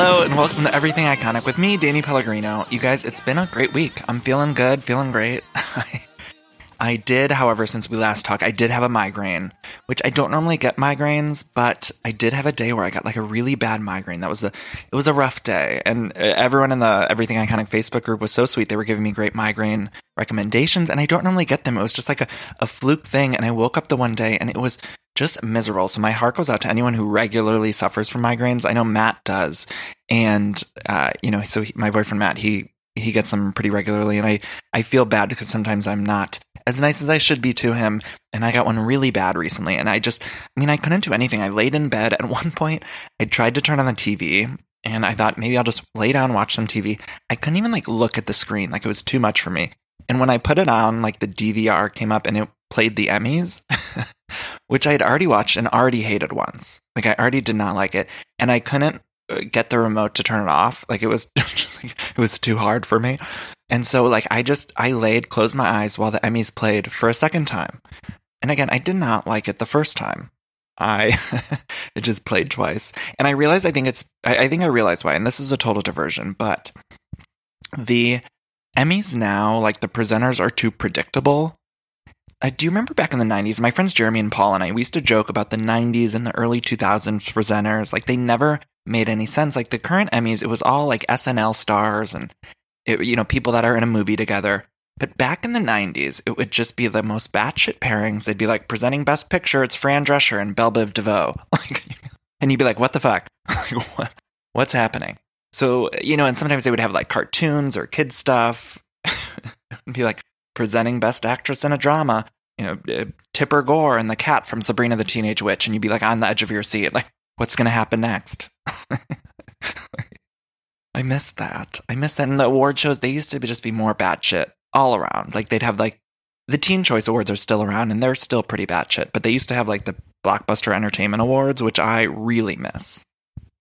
Hello and welcome to Everything Iconic with me, Danny Pellegrino. You guys, it's been a great week. I'm feeling good, feeling great. I did, however, since we last talked, I did have a migraine, which I don't normally get migraines, but I did have a day where I got like a really bad migraine. That was the, it was a rough day. And uh, everyone in the Everything Iconic Facebook group was so sweet. They were giving me great migraine recommendations, and I don't normally get them. It was just like a, a fluke thing. And I woke up the one day and it was just miserable. So my heart goes out to anyone who regularly suffers from migraines. I know Matt does. And, uh, you know, so he, my boyfriend Matt, he, he gets them pretty regularly. And I, I feel bad because sometimes I'm not as nice as I should be to him. And I got one really bad recently. And I just, I mean, I couldn't do anything. I laid in bed. At one point, I tried to turn on the TV and I thought maybe I'll just lay down, watch some TV. I couldn't even like look at the screen. Like it was too much for me. And when I put it on, like the DVR came up and it played the Emmys, which I had already watched and already hated once. Like I already did not like it. And I couldn't uh, get the remote to turn it off. Like it was just like, it was too hard for me. And so like I just I laid, closed my eyes while the Emmys played for a second time. And again, I did not like it the first time. I it just played twice. And I realized I think it's I, I think I realized why, and this is a total diversion, but the Emmys now, like the presenters are too predictable. Uh, do you remember back in the 90s? My friends Jeremy and Paul and I, we used to joke about the 90s and the early 2000s presenters. Like they never made any sense. Like the current Emmys, it was all like SNL stars and, it, you know, people that are in a movie together. But back in the 90s, it would just be the most batshit pairings. They'd be like presenting Best Picture, it's Fran Drescher and Bell Biv DeVoe. And you'd be like, what the fuck? like, what, what's happening? So, you know, and sometimes they would have like cartoons or kid stuff. It'd be like presenting Best Actress in a Drama, you know, uh, Tipper Gore and the cat from Sabrina the Teenage Witch. And you'd be like on the edge of your seat, like, what's going to happen next? I missed that. I missed that. And the award shows, they used to be just be more batshit all around. Like they'd have like the Teen Choice Awards are still around and they're still pretty batshit, but they used to have like the Blockbuster Entertainment Awards, which I really miss.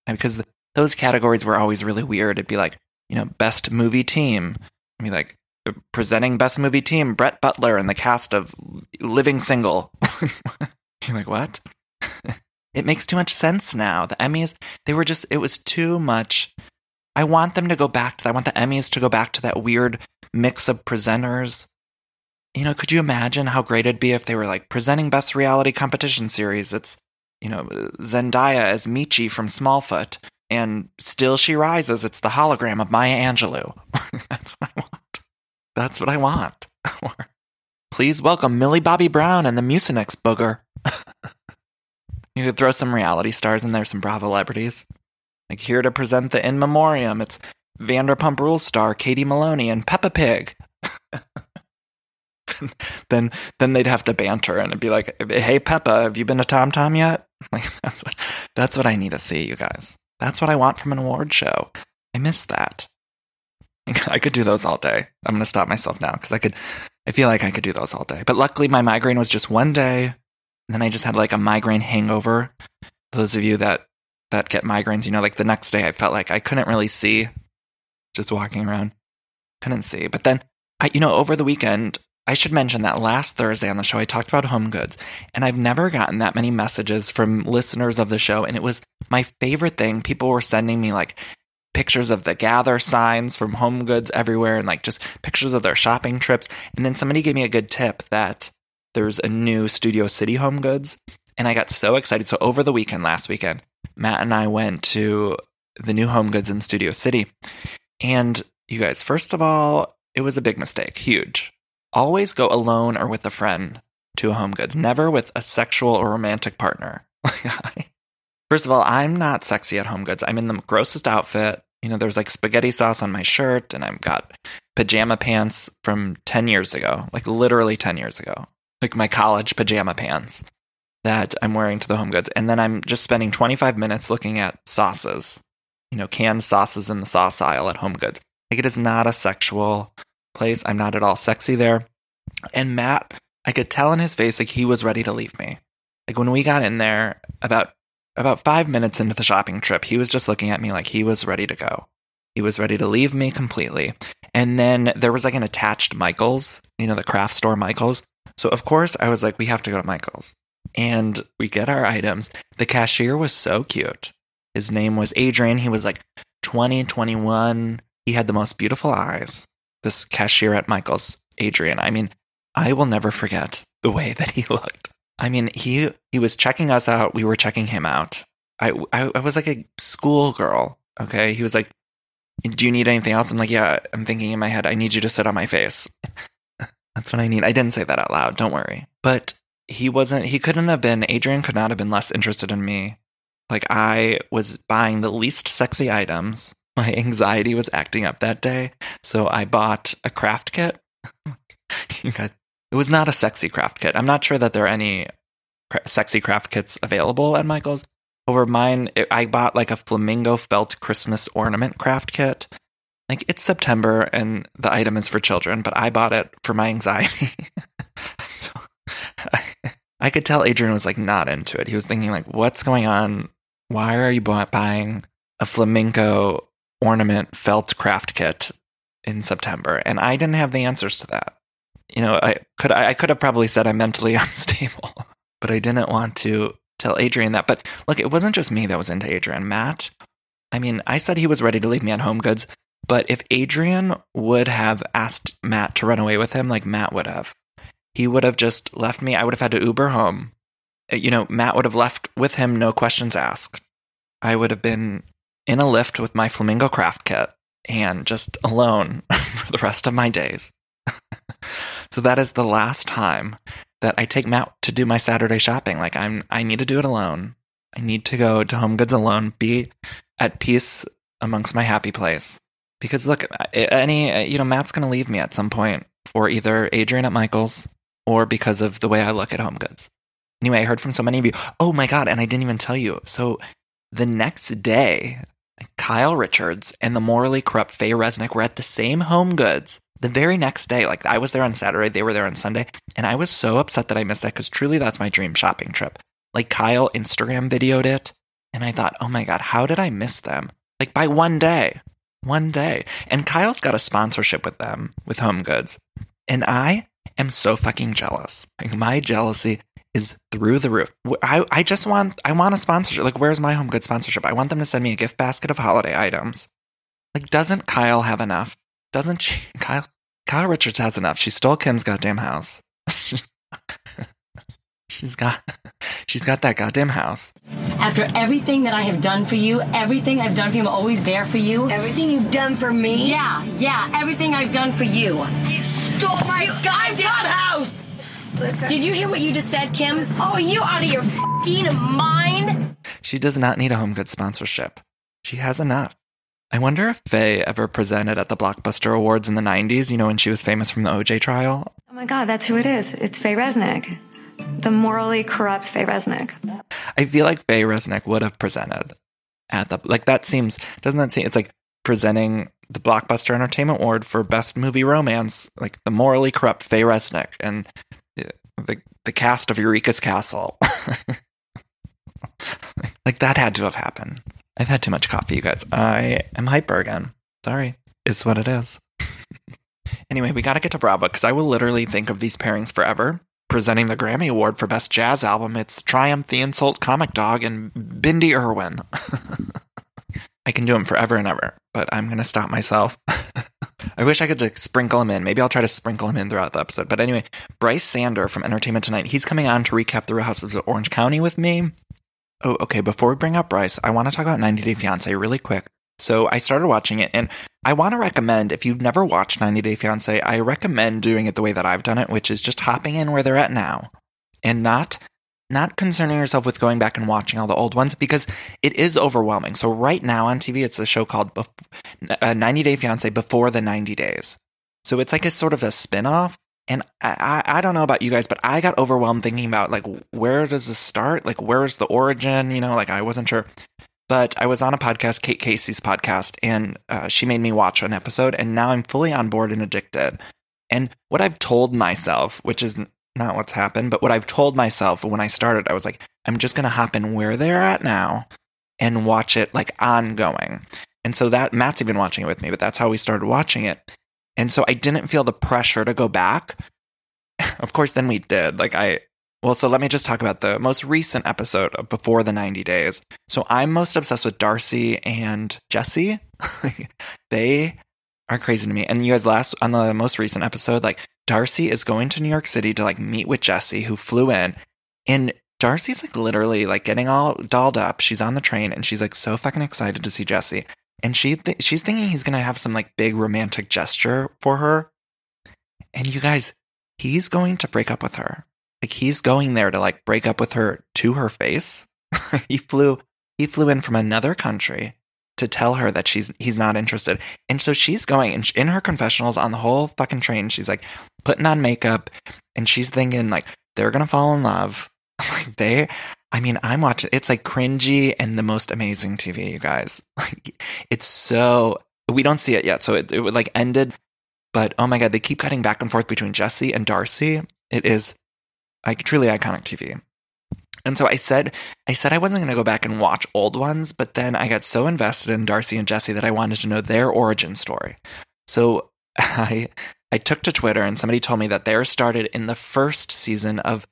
And because the, those categories were always really weird. It'd be like, you know, best movie team. I mean, like uh, presenting best movie team, Brett Butler and the cast of Living Single. You're like, what? it makes too much sense now. The Emmys, they were just, it was too much. I want them to go back to that. I want the Emmys to go back to that weird mix of presenters. You know, could you imagine how great it'd be if they were like presenting best reality competition series? It's, you know, Zendaya as Meechee from Smallfoot, and Still She Rises. It's the hologram of Maya Angelou. That's what I want. That's what I want. please welcome Millie Bobby Brown and the Mucinex booger. you could throw some reality stars in there, some Bravo celebrities. Like here to present the in memoriam, it's Vanderpump Rules star Katie Maloney and Peppa Pig. then then they'd have to banter and it'd be like, "Hey Peppa, have you been to Tom Tom yet?" Like that's what that's what I need to see, you guys. That's what I want from an award show. I miss that. I could do those all day. I'm going to stop myself now because I could. I feel like I could do those all day. But luckily, my migraine was just one day, and then I just had like a migraine hangover. Those of you that that get migraines, you know, like the next day, I felt like I couldn't really see, just walking around, couldn't see. But then, I, you know, over the weekend, I should mention that last Thursday on the show, I talked about home goods, and I've never gotten that many messages from listeners of the show. And it was my favorite thing. People were sending me like pictures of the gather signs from home goods everywhere and like just pictures of their shopping trips. And then somebody gave me a good tip that there's a new Studio City home goods. And I got so excited. So over the weekend, last weekend, Matt and I went to the new home goods in Studio City. And you guys, first of all, it was a big mistake, huge always go alone or with a friend to a home goods, never with a sexual or romantic partner. First of all, I'm not sexy at home goods. I'm in the grossest outfit. You know, there's like spaghetti sauce on my shirt, and I've got pajama pants from 10 years ago, like literally 10 years ago, like my college pajama pants that I'm wearing to the home goods. And then I'm just spending 25 minutes looking at sauces, you know, canned sauces in the sauce aisle at home goods. Like it is not a sexual place. I'm not at all sexy there. And Matt, I could tell in his face like he was ready to leave me. Like when we got in there about about 5 minutes into the shopping trip, he was just looking at me like he was ready to go. He was ready to leave me completely. And then there was like an attached Michaels, you know, the craft store Michaels. So of course I was like we have to go to Michaels. And we get our items. The cashier was so cute. His name was Adrian. He was like 20, 21. He had the most beautiful eyes. This cashier at Michael's, Adrian. I mean, I will never forget the way that he looked. I mean, he he was checking us out. We were checking him out. I I, I was like a schoolgirl. Okay, he was like, "Do you need anything else?" I'm like, "Yeah." I'm thinking in my head, "I need you to sit on my face." That's what I need. I didn't say that out loud. Don't worry. But he wasn't. He couldn't have been. Adrian could not have been less interested in me. Like I was buying the least sexy items. My anxiety was acting up that day, so I bought a craft kit. guys, it was not a sexy craft kit. I'm not sure that there are any sexy craft kits available at Michael's. Over mine, it, I bought like a flamingo felt Christmas ornament craft kit. Like it's September and the item is for children, but I bought it for my anxiety. I could tell Adrian was like not into it. He was thinking like, "What's going on? Why are you buying a flamenco ornament felt craft kit in September?" And I didn't have the answers to that. You know, I could I could have probably said I'm mentally unstable, but I didn't want to tell Adrian that. But look, it wasn't just me that was into Adrian. Matt, I mean, I said he was ready to leave me on Home Goods, but if Adrian would have asked Matt to run away with him, like Matt would have, he would have just left me. I would have had to Uber home. Uh, You know, Matt would have left with him, no questions asked. I would have been in a Lyft with my flamingo craft kit and just alone for the rest of my days. so that is the last time that I take Matt to do my Saturday shopping. Like I'm I need to do it alone. I need to go to Home Goods alone, be at peace amongst my happy place. Because look, any you know, Matt's going to leave me at some point for either Adrian at Michaels or because of the way I look at Home Goods. Anyway, I heard from so many of you. Oh my god, and I didn't even tell you. So the next day, Kyle Richards and the morally corrupt Faye Resnick were at the same Home Goods the very next day. Like I was there on Saturday, they were there on Sunday, and I was so upset that I missed that because truly that's my dream shopping trip. Like Kyle Instagram videoed it, and I thought, oh my god, how did I miss them? Like by one day, one day. And Kyle's got a sponsorship with them with Home Goods, and I am so fucking jealous. Like my jealousy is through the roof. I, I just want I want a sponsorship. Like where's my home goods sponsorship? I want them to send me a gift basket of holiday items. Like doesn't Kyle have enough? Doesn't she? Kyle Kyle Richards has enough. She stole Kim's goddamn house. she's got she's got that goddamn house. After everything that I have done for you, everything I've done for you, I'm always there for you. Everything you've done for me? Yeah, yeah, everything I've done for you. You stole my goddamn house! Listen. Did you hear what you just said, Kim? Oh, are you out of your fucking mind? She does not need a home goods sponsorship. She has enough. I wonder if Faye ever presented at the Blockbuster Awards in the 90s, you know, when she was famous from the OJ trial. Oh my God, that's who it is. It's Faye Resnick, the morally corrupt Faye Resnick. I feel like Faye Resnick would have presented at the, like, that seems, doesn't that seem, it's like presenting the Blockbuster Entertainment Award for Best Movie Romance, like the morally corrupt Faye Resnick and uh, the, the cast of Eureka's Castle. like, that had to have happened. I've had too much coffee, you guys. I am hyper again. Sorry. It's what it is. anyway, we got to get to Bravo because I will literally think of these pairings forever. Presenting the Grammy Award for Best Jazz Album, it's Triumph the Insult Comic Dog and Bindi Irwin. I can do them forever and ever, but I'm going to stop myself. I wish I could just sprinkle them in. Maybe I'll try to sprinkle them in throughout the episode. But anyway, Brice Sander from Entertainment Tonight, he's coming on to recap the Real Housewives of Orange County with me. Oh, okay. Before we bring up Brice, I want to talk about 90 Day Fiance really quick. So I started watching it, and I want to recommend if you've never watched 90 Day Fiance, I recommend doing it the way that I've done it, which is just hopping in where they're at now and not not concerning yourself with going back and watching all the old ones because it is overwhelming. So right now on TV, it's a show called Bef- uh, 90 Day Fiance Before the 90 Days. So it's like a sort of a spin-off. And I, I, I don't know about you guys, but I got overwhelmed thinking about like, where does this start? Like, where's the origin? You know, like I wasn't sure. But I was on a podcast, Kate Casey's podcast, and uh, she made me watch an episode, and now I'm fully on board and addicted. And what I've told myself, which is not what's happened, but what I've told myself when I started, I was like, I'm just going to hop in where they're at now and watch it like ongoing. And so that Matt's even watching it with me, but that's how we started watching it. And so I didn't feel the pressure to go back. of course, then we did. Like, I, well, so let me just talk about the most recent episode of Before the 90 Days. So I'm most obsessed with Darcey and Jesse. they are crazy to me. And you guys, last on the most recent episode, like Darcey is going to New York City to like meet with Jesse, who flew in. And Darcey's like literally like getting all dolled up. She's on the train and she's like so fucking excited to see Jesse. And she th- she's thinking he's gonna have some like big romantic gesture for her. And you guys, he's going to break up with her. Like he's going there to like break up with her to her face. he flew he flew in from another country to tell her that she's he's not interested. And so she's going and in her confessionals on the whole fucking train, she's like putting on makeup and she's thinking like they're gonna fall in love. like they I mean, I'm watching it's like cringy and the most amazing TV, you guys. Like it's so we don't see it yet. So it, it like ended, but oh my god, they keep cutting back and forth between Jesse and Darcey. It is like truly iconic TV. And so I said, I said I wasn't going to go back and watch old ones, but then I got so invested in Darcey and Jesse that I wanted to know their origin story. So I, I took to Twitter and somebody told me that theirs started in the first season of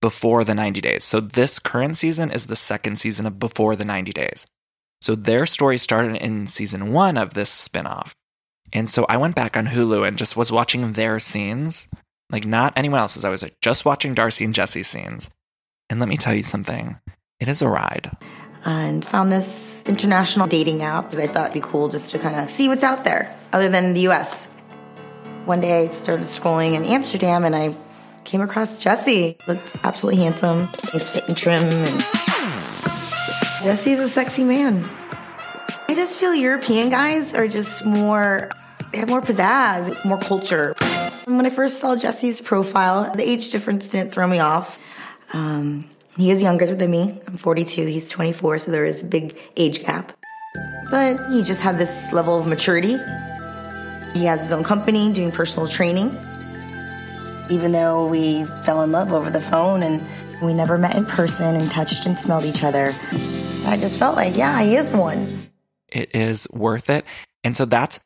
Before the 90 Days. So this current season is the second season of Before the 90 Days. So their story started in season one of this spinoff. And so I went back on Hulu and just was watching their scenes, like not anyone else's. I was like just watching Darcey and Jesse's scenes. And let me tell you something it is a ride. And found this international dating app because I thought it'd be cool just to kind of see what's out there other than the US. One day I started scrolling in Amsterdam and I came across Jesse. Looked absolutely handsome. He's fit and trim and Jesse's a sexy man. I just feel European guys are just more they have more pizzazz, more culture. When I first saw Jesse's profile, the age difference didn't throw me off. Um, he is younger than me. I'm 42, he's 24, so there is a big age gap. But he just had this level of maturity. He has his own company doing personal training. Even though we fell in love over the phone and we never met in person and touched and smelled each other, I just felt like, yeah, he is the one. It is worth it. And so that's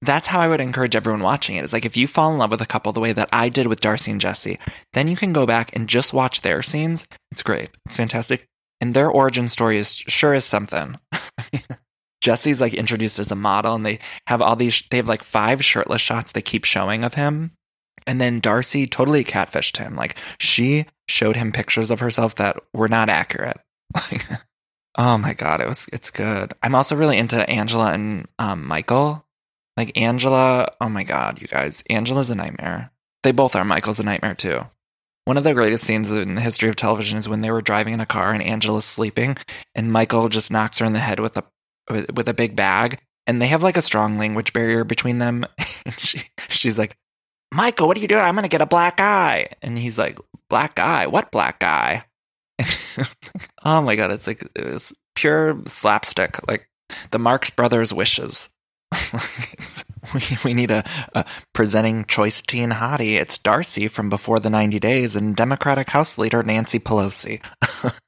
that's how I would encourage everyone watching it. Is like if you fall in love with a couple the way that I did with Darcey and Jesse, then you can go back and just watch their scenes. It's great. It's fantastic. And their origin story is sure is something. Jesse's like introduced as a model and they have all these they have like five shirtless shots they keep showing of him. And then Darcey totally catfished him. Like she showed him pictures of herself that were not accurate. Like Oh my god, it was it's good. I'm also really into Angela and um, Michael. Like Angela, oh my god, you guys, Angela's a nightmare. They both are. Michael's a nightmare too. One of the greatest scenes in the history of television is when they were driving in a car and Angela's sleeping, and Michael just knocks her in the head with a with, with a big bag, and they have like a strong language barrier between them. she, she's like, "Michael, what are you doing? I'm gonna get a black eye," and he's like, "Black eye? What black eye?" oh my god, it's like it's pure slapstick, like the Marx Brothers' wishes. we, we need a, a, presenting choice teen hottie. It's Darcey from Before the 90 Days and Democratic House Leader Nancy Pelosi.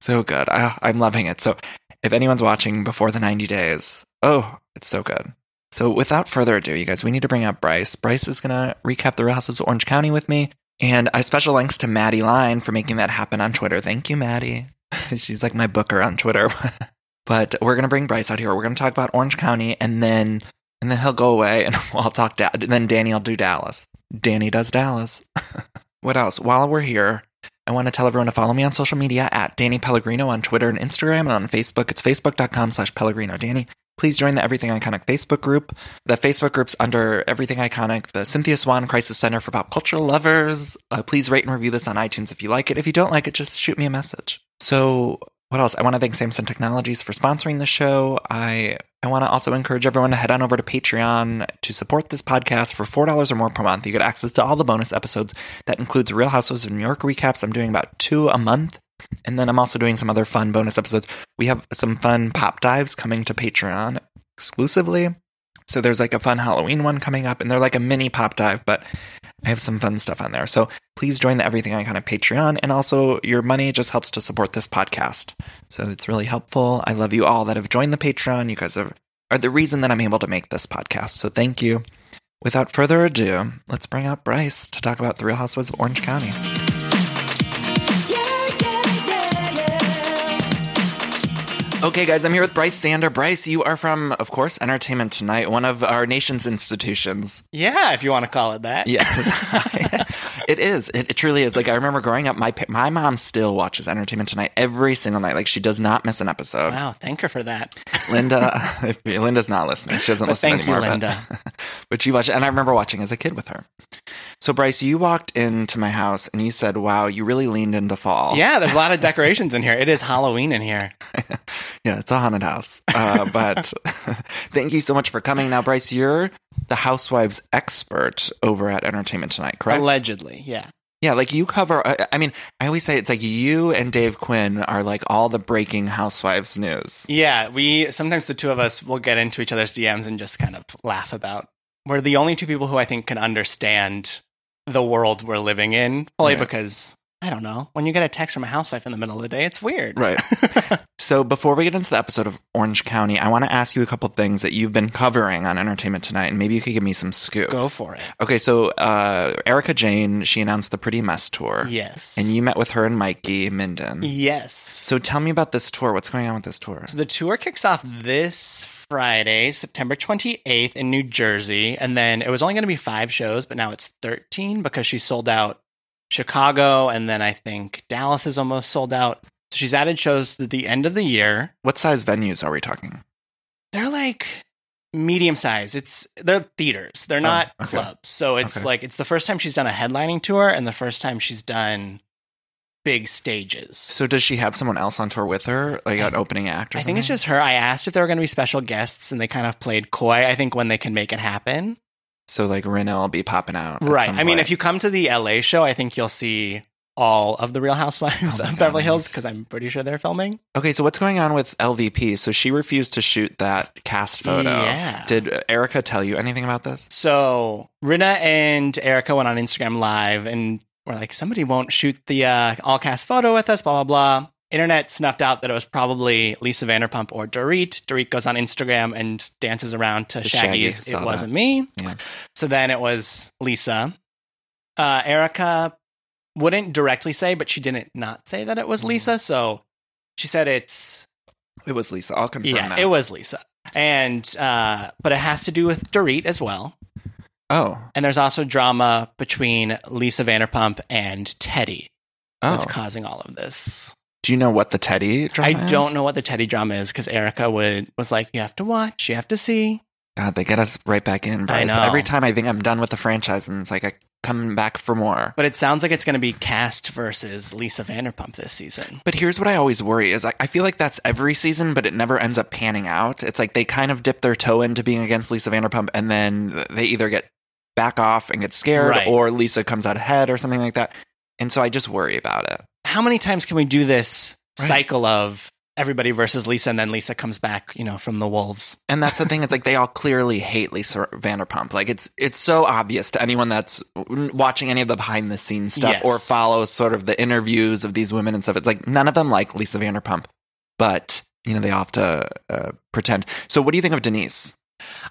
so good. I, I'm loving it. So if anyone's watching Before the 90 Days, oh, it's so good. So without further ado, you guys, we need to bring up Brice. Brice is going to recap the Real of Orange County with me. And a special thanks to Maddie Line for making that happen on Twitter. Thank you, Maddie. She's like my booker on Twitter. But we're gonna bring Brice out here. We're gonna talk about Orange County, and then and then he'll go away, and I'll talk. Da- then Danny will do Dallas. Danny does Dallas. what else? While we're here, I want to tell everyone to follow me on social media at Danny Pellegrino on Twitter and Instagram, and on Facebook, it's facebook.com slash Pellegrino Danny. please join the Everything Iconic Facebook group. The Facebook group's under Everything Iconic, the Cynthia Swan Crisis Center for Pop Culture Lovers. Uh, please rate and review this on iTunes if you like it. If you don't like it, just shoot me a message. So, what else? I want to thank Samson Technologies for sponsoring the show. I I want to also encourage everyone to head on over to Patreon to support this podcast for $4 or more per month. You get access to all the bonus episodes. That includes Real Housewives of New York recaps. I'm doing about two a month. And then I'm also doing some other fun bonus episodes. We have some fun pop dives coming to Patreon exclusively. So there's like a fun Halloween one coming up, and they're like a mini pop dive, but I have some fun stuff on there. So please join the Everything Iconic Patreon. And also, your money just helps to support this podcast. So it's really helpful. I love you all that have joined the Patreon. You guys are, are the reason that I'm able to make this podcast. So thank you. Without further ado, let's bring out Brice to talk about The Real Housewives of Orange County. Okay, guys, I'm here with Brice Sander. Brice, you are from, of course, Entertainment Tonight, one of our nation's institutions. Yeah, if you want to call it that. Yeah, it is. It, it, truly is. Like I remember growing up, my my mom still watches Entertainment Tonight every single night. Like she does not miss an episode. Wow, thank her for that. Linda, if, Linda's not listening. She doesn't but listen thank anymore. You, Linda. But, but she watched, and I remember watching as a kid with her. So Brice, you walked into my house and you said, "Wow, you really leaned into fall." Yeah, there's a lot of decorations in here. It is Halloween in here. yeah, it's a haunted house. Uh, but thank you so much for coming. Now, Brice, you're the housewives expert over at Entertainment Tonight, correct? Allegedly, yeah. Yeah, like you cover. Uh, I mean, I always say it's like you and Dave Quinn are like all the breaking housewives news. Yeah, we sometimes the two of us will get into each other's DMs and just kind of laugh about. We're the only two people who I think can understand the world we're living in, probably yeah. because I don't know. When you get a text from a housewife in the middle of the day, it's weird. Right. so before we get into the episode of Orange County, I want to ask you a couple things that you've been covering on Entertainment Tonight, and maybe you could give me some scoop. Go for it. Okay, so uh, Erika Jayne, she announced the Pretty Mess tour. Yes. And you met with her and Mikey Minden. Yes. So tell me about this tour. What's going on with this tour? So the tour kicks off this Friday, September 28th in New Jersey. And then it was only going to be five shows, but now it's 13 because she sold out Chicago, and then I think Dallas is almost sold out. So she's added shows to the end of the year. What size venues are we talking? They're like medium size. It's they're theaters. They're oh, not oh, okay. clubs. So it's Okay. like it's the first time she's done a headlining tour and the first time she's done big stages. So does she have someone else on tour with her, like an opening act or I something? think it's just her. I asked if there were going to be special guests and they kind of played coy. I think when they can make it happen. So like Rinna will be popping out. Right. I mean, if you come to the LA show, I think you'll see all of the Real Housewives Oh of Beverly Hills because I'm pretty sure they're filming. Okay, so what's going on with LVP? So she refused to shoot that cast photo. Yeah. Did Erika tell you anything about this? So Rinna and Erika went on Instagram Live and were like, somebody won't shoot the uh, all cast photo with us, blah, blah, blah. Internet snuffed out that it was probably Lisa Vanderpump or Dorit. Dorit goes on Instagram and dances around to The Shaggy, Shaggy's saw It. Wasn't Me. Yeah. So then it was Lisa. Uh, Erika wouldn't directly say, but she didn't not say that it Mm-hmm. was Lisa. So she said it's It was Lisa. I'll confirm that. yeah, that. it was Lisa. And uh, but it has to do with Dorit as well. Oh. And there's also drama between Lisa Vanderpump and Teddy. Oh. That's causing all of this. Do you know what the Teddy drama I don't know what the Teddy drama is because Erika would was like, you have to watch, you have to see. God, they get us right back in, Brice. know. Every time I think I'm done with the franchise and it's like I come back for more. But it sounds like it's going to be cast versus Lisa Vanderpump this season. But here's what I always worry is like I feel like that's every season, but it never ends up panning out. It's like they kind of dip their toe into being against Lisa Vanderpump, and then they either get back off and get scared, Right. or Lisa comes out ahead, or something like that. And so I just worry about it. How many times can we do this Right. cycle of everybody versus Lisa and then Lisa comes back, you know, from the wolves? And that's the thing. It's like they all clearly hate Lisa Vanderpump. Like it's it's so obvious to anyone that's watching any of the behind the scenes stuff Yes. or follows sort of the interviews of these women and stuff. It's like none of them like Lisa Vanderpump, but you know they all have to uh, pretend. So what do you think of Denise?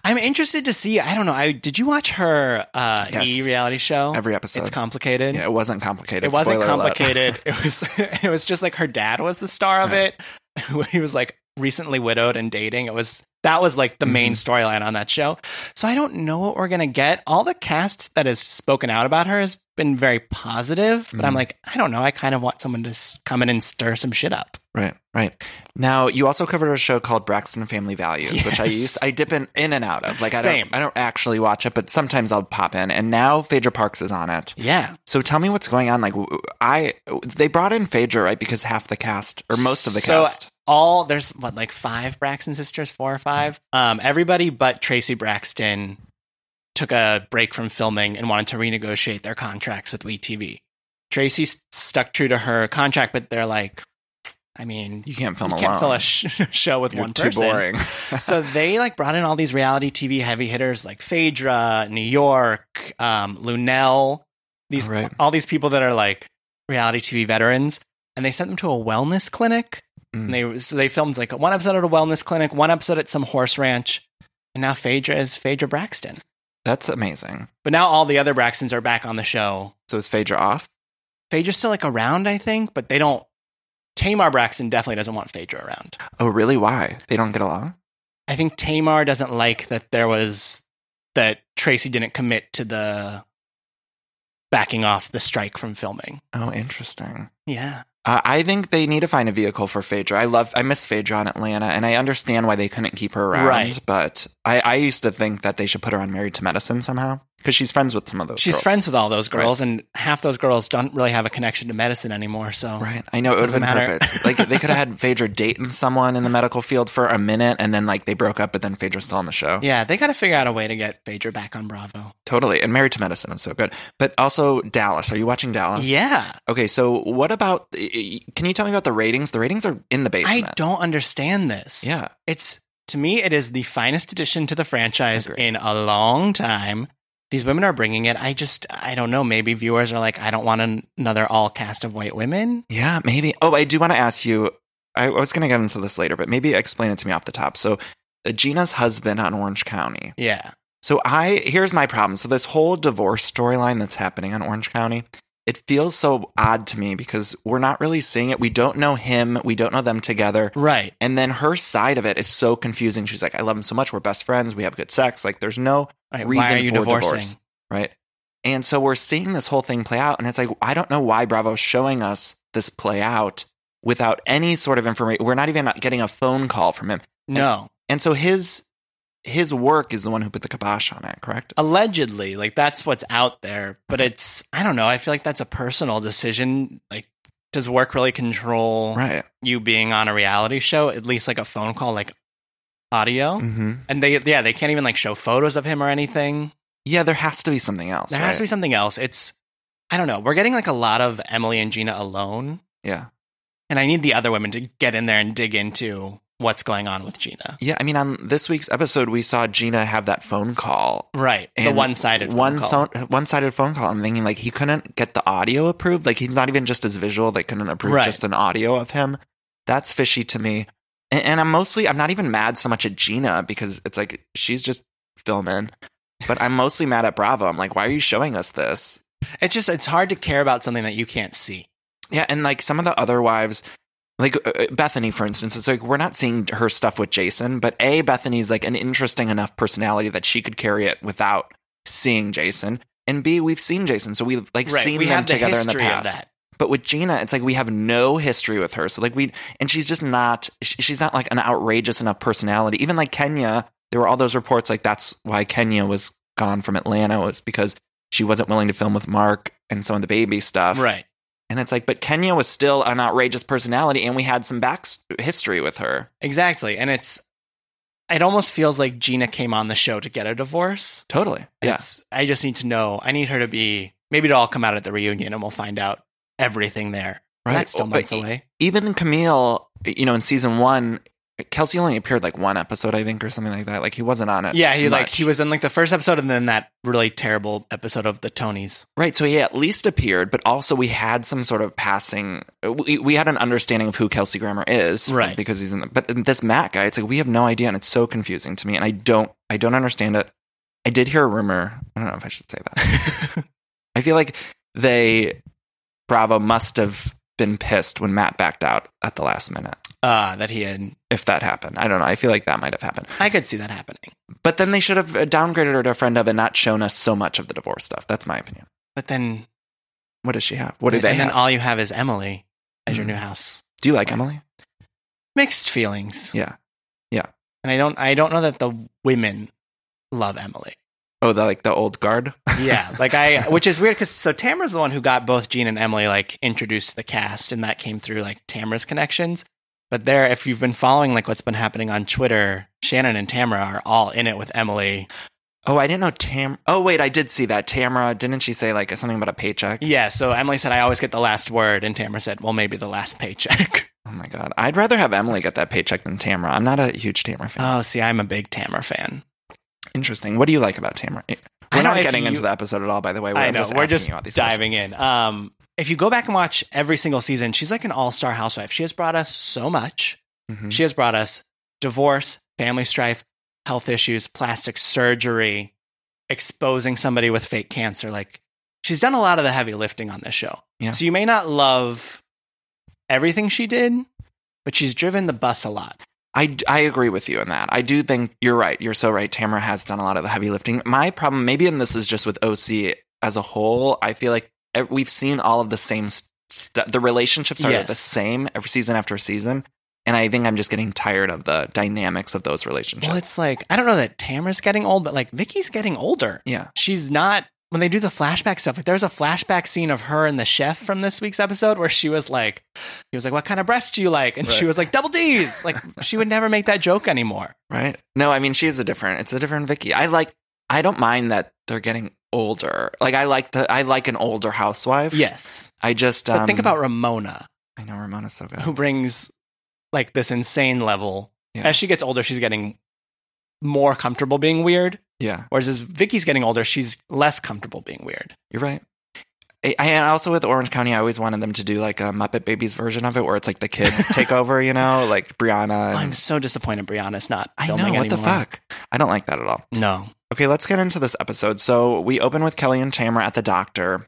I'm interested to see. I don't know. I did you watch her uh, Yes. e reality show? Every episode. It's complicated. Yeah, it wasn't complicated. It wasn't Spoiler complicated. it was it was just like her dad was the star of it. he was like recently widowed and dating. It was that was like the main storyline on that show. So I don't know what we're gonna get. All the cast that has spoken out about her has been very positive, but I'm like, I don't know. I kind of want someone to come in and stir some shit up. Right, right. Now you also covered a show called Braxton Family Values, which I Yes. used I dip in, in and out of. Like I Same. don't I don't actually watch it, but sometimes I'll pop in. And now Phaedra Parks is on it. Yeah. So tell me what's going on. Like I they brought in Phaedra, right? Because half the cast or most of the So, cast. All there's what like five Braxton sisters, four or five. Um, everybody but Traci Braxton took a break from filming and wanted to renegotiate their contracts with WeTV. Traci s- stuck true to her contract, but they're like, I mean, You can't film you alone. can't fill a sh- show with You're one too person. boring. so they like brought in all these reality TV heavy hitters like Phaedra, New York, um, Lunel, these Right. all these people that are like reality TV veterans, and they sent them to a wellness clinic. Mm. And they so they filmed like one episode at a wellness clinic, one episode at some horse ranch, and now Phaedra is Phaedra Braxton. That's amazing. But now all the other Braxtons are back on the show. So is Phaedra off? Phaedra's still like around, I think, but they don't. Tamar Braxton definitely doesn't want Phaedra around. Oh, really? Why? They don't get along? I think Tamar doesn't like that there was that Traci didn't commit to the backing off the strike from filming. Oh, interesting. Yeah. Uh, I think they need to find a vehicle for Phaedra. I love, I miss Phaedra on Atlanta, and I understand why they couldn't keep her around. Right. But I, I used to think that they should put her on Married to Medicine somehow because she's friends with some of those. She's girls. friends with all those girls, and half those girls don't really have a connection to medicine anymore. So Right. I know it would have Doesn't been matter. perfect. like they could have had Phaedra dating someone in the medical field for a minute, and then like they broke up, but then Phaedra's still on the show. yeah, they got to figure out a way to get Phaedra back on Bravo. Totally. And Married to Medicine is so good. But also Dallas. Are you watching Dallas? Yeah, Okay. So what about? Can you tell me about the ratings? The ratings are in the basement. I don't understand this. Yeah. it's to me, it is the finest addition to the franchise in a long time. These women are bringing it. I just, I don't know. Maybe viewers are like, I don't want an- another all cast of white women. Yeah, maybe. Oh, I do want to ask you. I was going to get into this later, but maybe explain it to me off the top. So, uh, Gina's husband on Orange County. Yeah. So, I here's my problem. So, this whole divorce storyline that's happening on Orange County, it feels so odd to me because we're not really seeing it. We don't know him. We don't know them together. Right. And then her side of it is so confusing. She's like, "I love him so much. We're best friends. We have good sex. Like, there's no Right. reason Why are you for divorcing? divorce, right? And so we're seeing this whole thing play out, and it's like I don't know why Bravo's showing us this play out without any sort of information. We're not even getting a phone call from him, No. and so his his work is the one who put the kibosh on it. Correct? Allegedly, like that's what's out there, but it's, I don't know. I feel like that's a personal decision. Like, does work really control Right. you being on a reality show? At least like a phone call, like audio. hmm And they, yeah, they can't even like show photos of him or anything. Yeah, there has to be something else. There right? has to be something else. It's, I don't know. We're getting like a lot of Emily and Gina alone, Yeah. and I need the other women to get in there and dig into what's going on with Gina. Yeah, I mean, on this week's episode, we saw Gina have that phone call Right. The one sided one call. so- one-sided phone call. I'm thinking like he couldn't get the audio approved. Like he's not even just as visual. They couldn't approve Right. just an audio of him. That's fishy to me. And, and I'm mostly I'm not even mad so much at Gina because it's like she's just filming. But I'm mostly mad at Bravo. I'm like, why are you showing us this? It's just, it's hard to care about something that you can't see. Yeah, and like some of the other wives, like uh, uh, Bethenny, for instance, it's like we're not seeing her stuff with Jason, but A, Bethenny's like an interesting enough personality that she could carry it without seeing Jason. And B, we've seen Jason, so we've like Right. seen we them the together in the past. But with Gina, it's like we have no history with her. So like we, and she's just not, she's not like an outrageous enough personality. Even like Kenya, there were all those reports like that's why Kenya was gone from Atlanta was because she wasn't willing to film with Marc and some of the baby stuff. Right. And it's like, but Kenya was still an outrageous personality, and we had some back history with her. Exactly. And it's, it almost feels like Gina came on the show to get a divorce. Totally. Yeah. It's, I just need to know. I need her to be, maybe it'll all come out at the reunion and we'll find out everything there. Right. That's still months but e- away. Even Camille, you know, in season one, Kelsey only appeared like one episode, I think, or something like that. Like he wasn't on it. Yeah, he like he was in like the first episode and then that really terrible episode of the Tonys. Right. So he at least appeared, but also we had some sort of passing. We, we had an understanding of who Kelsey Grammer is, Right. Because he's in. The, but this Matt guy, it's like we have no idea, and it's so confusing to me, and I don't, I don't understand it. I did hear a rumor. I don't know if I should say that. I feel like they, Bravo must have been pissed when Matt backed out at the last minute. Uh, that he had. If that happened, I don't know. I feel like that might have happened. I could see that happening. But then they should have downgraded her to a friend of and not shown us so much of the divorce stuff. That's my opinion. But then, What does she have? What do they and have? then all you have is Emily as your Mm. new house. do you like Emily? Mixed feelings. Yeah. Yeah. And I don't. I don't know that the women love Emily. Oh, the like the old guard. Yeah, like I, which is weird because so Tamara's the one who got both Gene and Emily like introduced to the cast, and that came through like Tamara's connections. But there, if you've been following like what's been happening on Twitter, Shannon and Tamara are all in it with Emily. Oh, I didn't know Tam. Oh, wait, I did see that. Tamara, didn't she say like something about a paycheck? Yeah, so Emily said I always get the last word, and Tamara said, "Well, maybe the last paycheck." Oh my god, I'd rather have Emily get that paycheck than Tamara. I'm not a huge Tamara fan. oh, see, I'm a big Tamara fan. Interesting. What do you like about Tamara? We're not getting you- into the episode at all, by the way. I I'm know just we're just you about these diving in. Um, if you go back and watch every single season, she's like an all-star housewife. She has brought us so much. Mhm. She has brought us divorce, family strife, health issues, plastic surgery, exposing somebody with fake cancer. Like she's done a lot of the heavy lifting on this show. Yeah. So you may not love everything she did, but she's driven the bus a lot. I, I agree with you in that. I do think you're right. You're so right. Tamara has done a lot of the heavy lifting. My problem, maybe, and this is just with OC as a whole, I feel like we've seen all of the same stuff. The relationships are Yes. the same every season after season. And I think I'm just getting tired of the dynamics of those relationships. Well, it's like I don't know that Tamara's getting old, but like Vicki's getting older. yeah. she's not when they do the flashback stuff like there's a flashback scene of her and the chef from this week's episode where she was like he was like what kind of breast do you like and she was like double d's like she would never make that joke anymore Right? No, I mean, she's a different, it's a different Vicki. I like, I don't mind that they're getting older. Like, I like the, I like an older housewife. yes I just, but um, think about ramona I know Ramona's so good. who brings like this insane level Yeah. as she gets older she's getting more comfortable being weird Yeah. whereas as vicki's getting older she's less comfortable being weird You're right. I, also with Orange County, I always wanted them to do like a Muppet Babies version of it, where it's like the kids take over, you know, like Briana. And, i'm so disappointed briana's not I know what the fuck. I don't like that at all. no Okay, let's get into this episode. So we open with Kelly and Tamara at the doctor.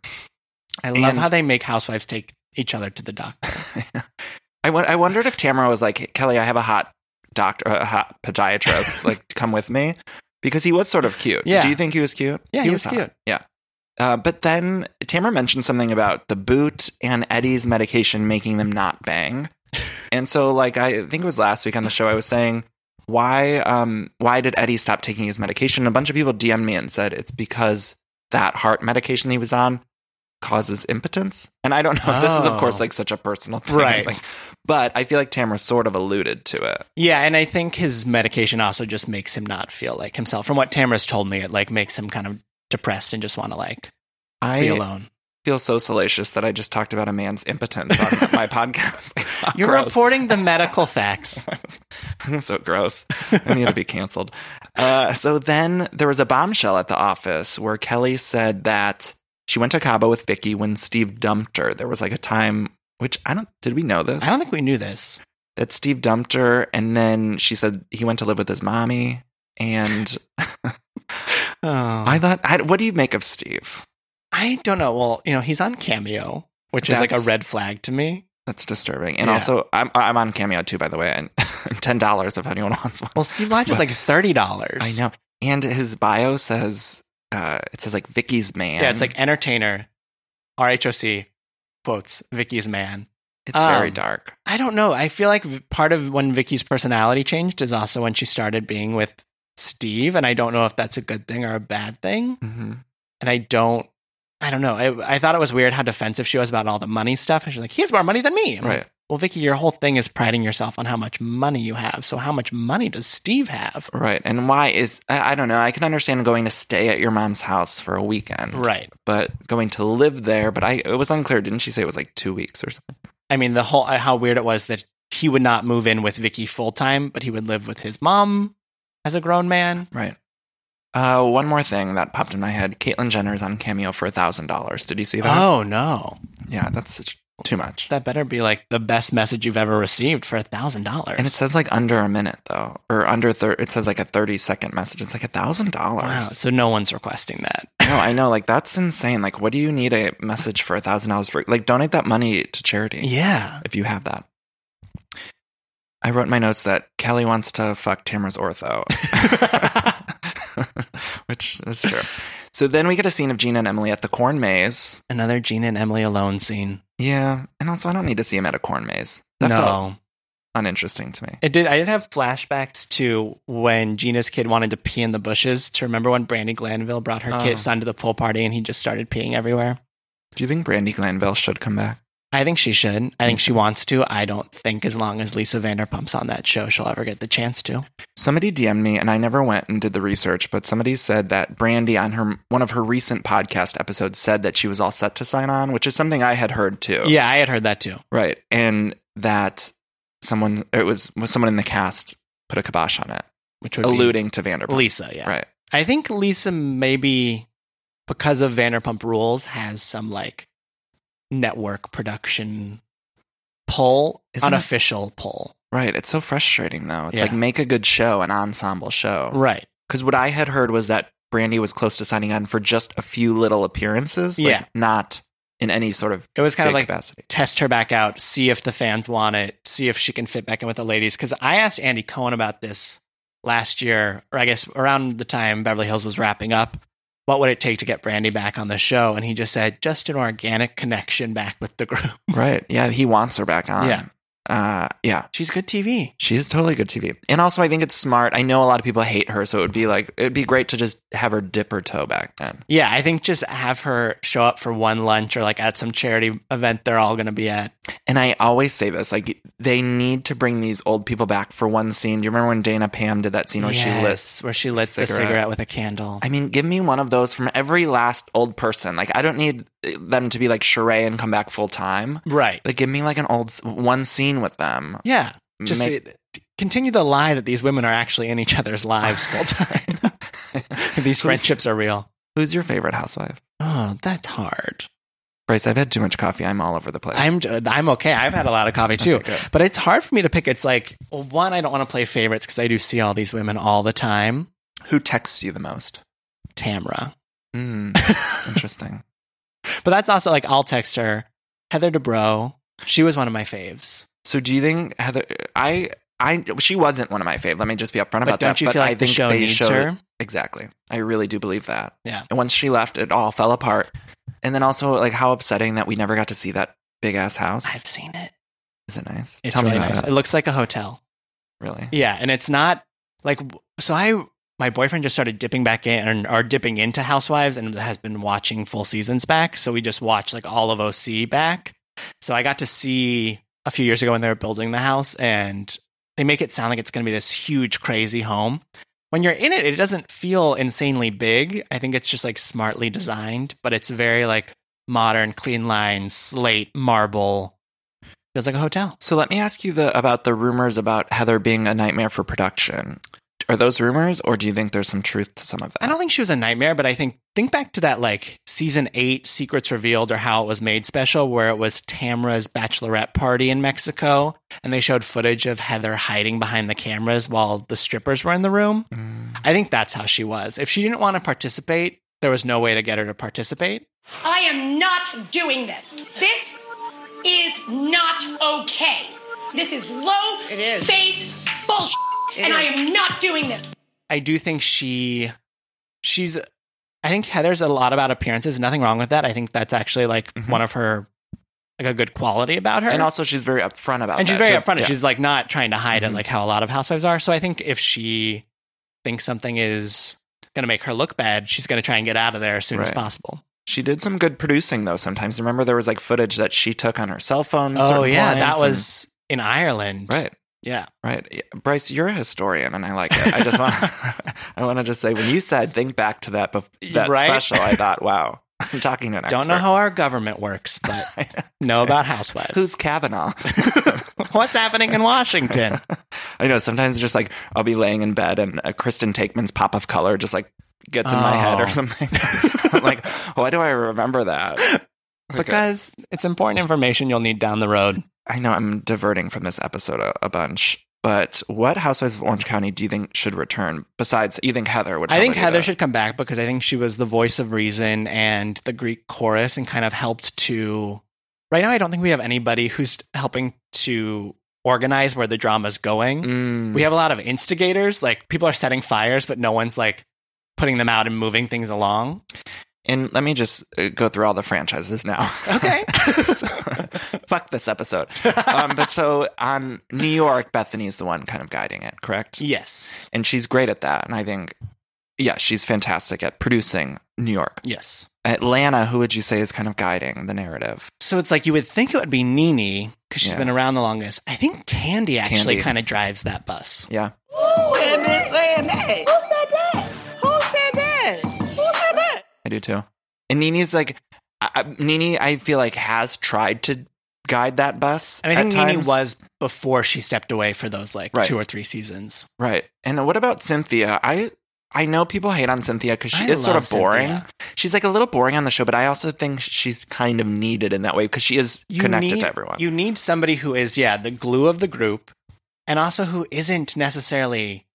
i love And- how they make housewives take each other to the doctor I I wondered if Tamara was like, Kelly, I have a hot doctor, a hot podiatrist, like come with me, because he was sort of cute. Yeah. Do you think he was cute? Yeah, he was hot. cute. Yeah. Uh, but then Tamara mentioned something about the boot and Eddie's medication making them not bang. And so, like, I think it was last week on the show, I was saying, why, um, why did Eddie stop taking his medication? A bunch of people DM'd me and said it's because that heart medication he was on causes impotence. And I don't know. If this is, of course, Oh. like such a personal thing. Right. Like- but I feel like Tamara sort of alluded to it. Yeah, and I think his medication also just makes him not feel like himself. From what Tamara's told me, it like makes him kind of depressed and just want to like I be alone. feel so salacious that I just talked about a man's impotence on my podcast. You're gross. reporting the medical facts. I'm so gross. I need to be canceled. Uh, so then there was a bombshell at the office where Kelly said that she went to Cabo with Vicki when Steve dumped her. There was like a time, which I don't, did we know this? I don't think we knew this. that Steve dumped her. And then she said he went to live with his mommy. And Oh. I thought, I, what do you make of Steve? I don't know. Well, you know, he's on Cameo, which is like a red flag to me. That's disturbing. And Yeah. also, I'm, I'm on Cameo too, by the way. And $10 if anyone wants one. Well, Steve Lodge is like thirty dollars. I know. And his bio says, uh, it says like Vicki's man. Yeah, it's like entertainer, RHOC quotes Vicki's man. it's very um, dark. I don't know. I feel like part of when Vicki's personality changed is also when she started being with Steve, and I don't know if that's a good thing or a bad thing. hmm And I don't, I don't know. I, I thought it was weird how defensive she was about all the money stuff. And she's like, "He has more money than me." I'm like, Right. well, Vicki, your whole thing is priding yourself on how much money you have. So how much money does Steve have? Right. And why is, I, I don't know. I can understand going to stay at your mom's house for a weekend. Right. But going to live there, but I, it was unclear. Didn't she say it was like two weeks or something? I mean, the whole uh, how weird it was that he would not move in with Vicki full time, but he would live with his mom as a grown man. Right. Uh, one more thing that popped in my head. Caitlyn Jenner is on Cameo for a thousand dollars. Did you see that? Oh no, Yeah, that's too much. that better be like the best message you've ever received for a thousand dollars. And it says like under a minute though, or under thir- it says like a thirty second message. It's like a thousand dollars. wow, so no one's requesting that. No, I know. Like that's insane. Like, what do you need a message for a thousand dollars for? Like, donate that money to charity. Yeah. if you have that. I wrote in my notes that Kelly wants to fuck Tamara's ortho, which is true. So then we get a scene of Gina and Emily at the corn maze. Another Gina and Emily alone scene. Yeah, and also I don't need to see him at a corn maze. That no. felt uninteresting to me. It did. I did have flashbacks to when Gina's kid wanted to pee in the bushes. To remember when Brandi Glanville brought her Oh. kid son to the pool party and he just started peeing everywhere. Do you think Brandi Glanville should come back? I think she should. I think she wants to. I don't think as long as Lisa Vanderpump's on that show, she'll ever get the chance to. Somebody DM'd me, and I never went and did the research, but somebody said that Brandi on her one of her recent podcast episodes said that she was all set to sign on, which is something I had heard too. Yeah, I had heard that too. Right. And that someone it was was someone in the cast put a kibosh on it. Which would be alluding to Vanderpump. Lisa, yeah. Right. I think Lisa maybe because of Vanderpump Rules has some like network production pull, Isn't it- unofficial pull. Right. It's so frustrating though. It's Yeah. like make a good show, an ensemble show. Right. Because what I had heard was that Brandi was close to signing on for just a few little appearances. like, Yeah. Not in any sort of It was kind of like capacity. test her back out, see if the fans want it, see if she can fit back in with the ladies. Because I asked Andy Cohen about this last year, or I guess around the time Beverly Hills was wrapping up. What would it take to get Brandi back on the show? And he just said, just an organic connection back with the group. Right. Yeah, he wants her back on. Yeah. Uh yeah. She's good TV. She is totally good TV. And also I think it's smart. I know a lot of people hate her, so it would be like it'd be great to just have her dip her toe back in. Yeah, I think just have her show up for one lunch or like at some charity event they're all going to be at. And I always say this, like they need to bring these old people back for one scene. Do you remember when Dana Pam did that scene where she lit where she lit the cigarette. cigarette with a candle. I mean, give me one of those from every last old person. Like, I don't need them to be like Sheree and come back full time, right. but give me like an old one scene with them. Yeah. Just Make- uh, continue the lie that these women are actually in each other's lives full time. these friendships are real. Who's your favorite housewife? Oh, that's hard. Brice, I've had too much coffee. I'm all over the place. I'm I'm okay. I've had a lot of coffee too, Okay, but it's hard for me to pick. It's like well, one, I don't want to play favorites because I do see all these women all the time. Who texts you the most? Tamra, Mm, interesting. But that's also like I'll text her. Heather Dubrow, she was one of my faves. So, do you think Heather? I, I, she wasn't one of my fave. Let me just be upfront But about don't that. you feel I like the think show they needs showed- her? Exactly. I really do believe that. Yeah. And once she left, it all fell apart. And then also, like, how upsetting that we never got to see that big ass house. I've seen it. Is it nice? It's Tell really me nice. it. It looks like a hotel. Really? Yeah, and it's not like so. I my boyfriend just started dipping back in or dipping into Housewives and has been watching full seasons back. So we just watched like all of OC back. So I got to see a few years ago when they were building the house, and they make it sound like it's going to be this huge, crazy home. When you're in it, it doesn't feel insanely big. I think it's just like smartly designed, but it's very like modern, clean lines, slate, marble. Feels like a hotel. So let me ask you the about the rumors about Heather being a nightmare for production. Are those rumors, or do you think there's some truth to some of that? I don't think she was a nightmare, but I think think back to that like season eight Secrets Revealed or How It Was Made special, where it was Tamra's bachelorette party in Mexico, and they showed footage of Heather hiding behind the cameras while the strippers were in the room. Mm. I think that's how she was. If she didn't want to participate, there was no way to get her to participate. I am not doing this. This is not okay. This is low It is. base bullshit. It and I am not doing this. I do think she she's I think Heather's a lot about appearances. Nothing wrong with that. I think that's actually like one of her like a good quality about her. Mm-hmm. And also, she's very upfront about. It. And she's very too. upfront. Yeah. She's like not trying to hide Mhm. it like how a lot of housewives are. So I think if she thinks something is going to make her look bad, she's going to try and get out of there as soon as possible. She did some good producing though. Sometimes remember there was like footage that she took on her cell phone. Oh yeah, that and- was in Ireland. right. Yeah. Right, Brice, you're a historian, and I like it. I just want, I want to just say, when you said think back to that bef- that Right? special, I thought, wow, I'm talking to an expert. Don't know how our government works, but know about housewives. Who's Kavanaugh? What's happening in Washington? I know sometimes just like I'll be laying in bed and a Kristen Taekman's pop of color just like gets in my head Oh. or something. I'm like, why do I remember that? Okay. Because it's important information you'll need down the road. I know I'm diverting from this episode a, a bunch, But what Housewives of Orange County do you think should return? Besides, you think Heather would? I think Heather should come back because I think she was the voice of reason and the Greek chorus and kind of helped to. Right now, I don't think we have anybody who's helping to organize where the drama's going. Mm. We have a lot of instigators, like people are setting fires, but no one's like putting them out and moving things along. And let me just uh, go through all the franchises now. Okay. Fuck this episode. Um, but so on New York, Bethenny's the one kind of guiding it, correct? yes. And she's great at that. And I think, yeah, she's fantastic at producing New York. Yes. Atlanta, who would you say is kind of guiding the narrative? So it's like you would think it would be Nene because she's Yeah. been around the longest. I think Kandi actually kind of drives that bus. Yeah. Who had been saying that? Who said that? I do too. And Nene's like, I, Nene, I feel like has tried to guide that bus. And I think at Nene times. was before she stepped away for those like Right. two or three seasons. right. And what about Cynthia? I I know people hate on Cynthia because she I is sort of boring. Cynthia. She's like a little boring on the show, but I also think she's kind of needed in that way because she is connected need, to everyone. You need somebody who is, yeah, the glue of the group and also who isn't necessarily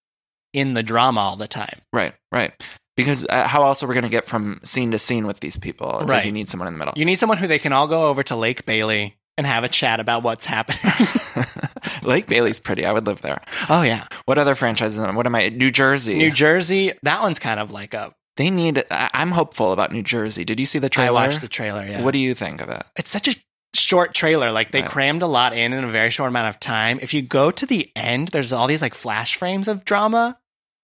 in the drama all the time. right, right. Because uh, how else are we going to get from scene to scene with these people? It's like Right. you need someone in the middle. You need someone who they can all go over to Lake Bailey and have a chat about what's happening. Lake Bailey's pretty. I would live there. oh, yeah. What other franchises? What am I? New Jersey. New Jersey, that one's kind of like a. They need. I- I'm hopeful about New Jersey. Did you see the trailer? I watched the trailer, yeah. What do you think of it? it's such a short trailer. Like they Right. crammed a lot in in a very short amount of time. If you go to the end, there's all these like flash frames of drama.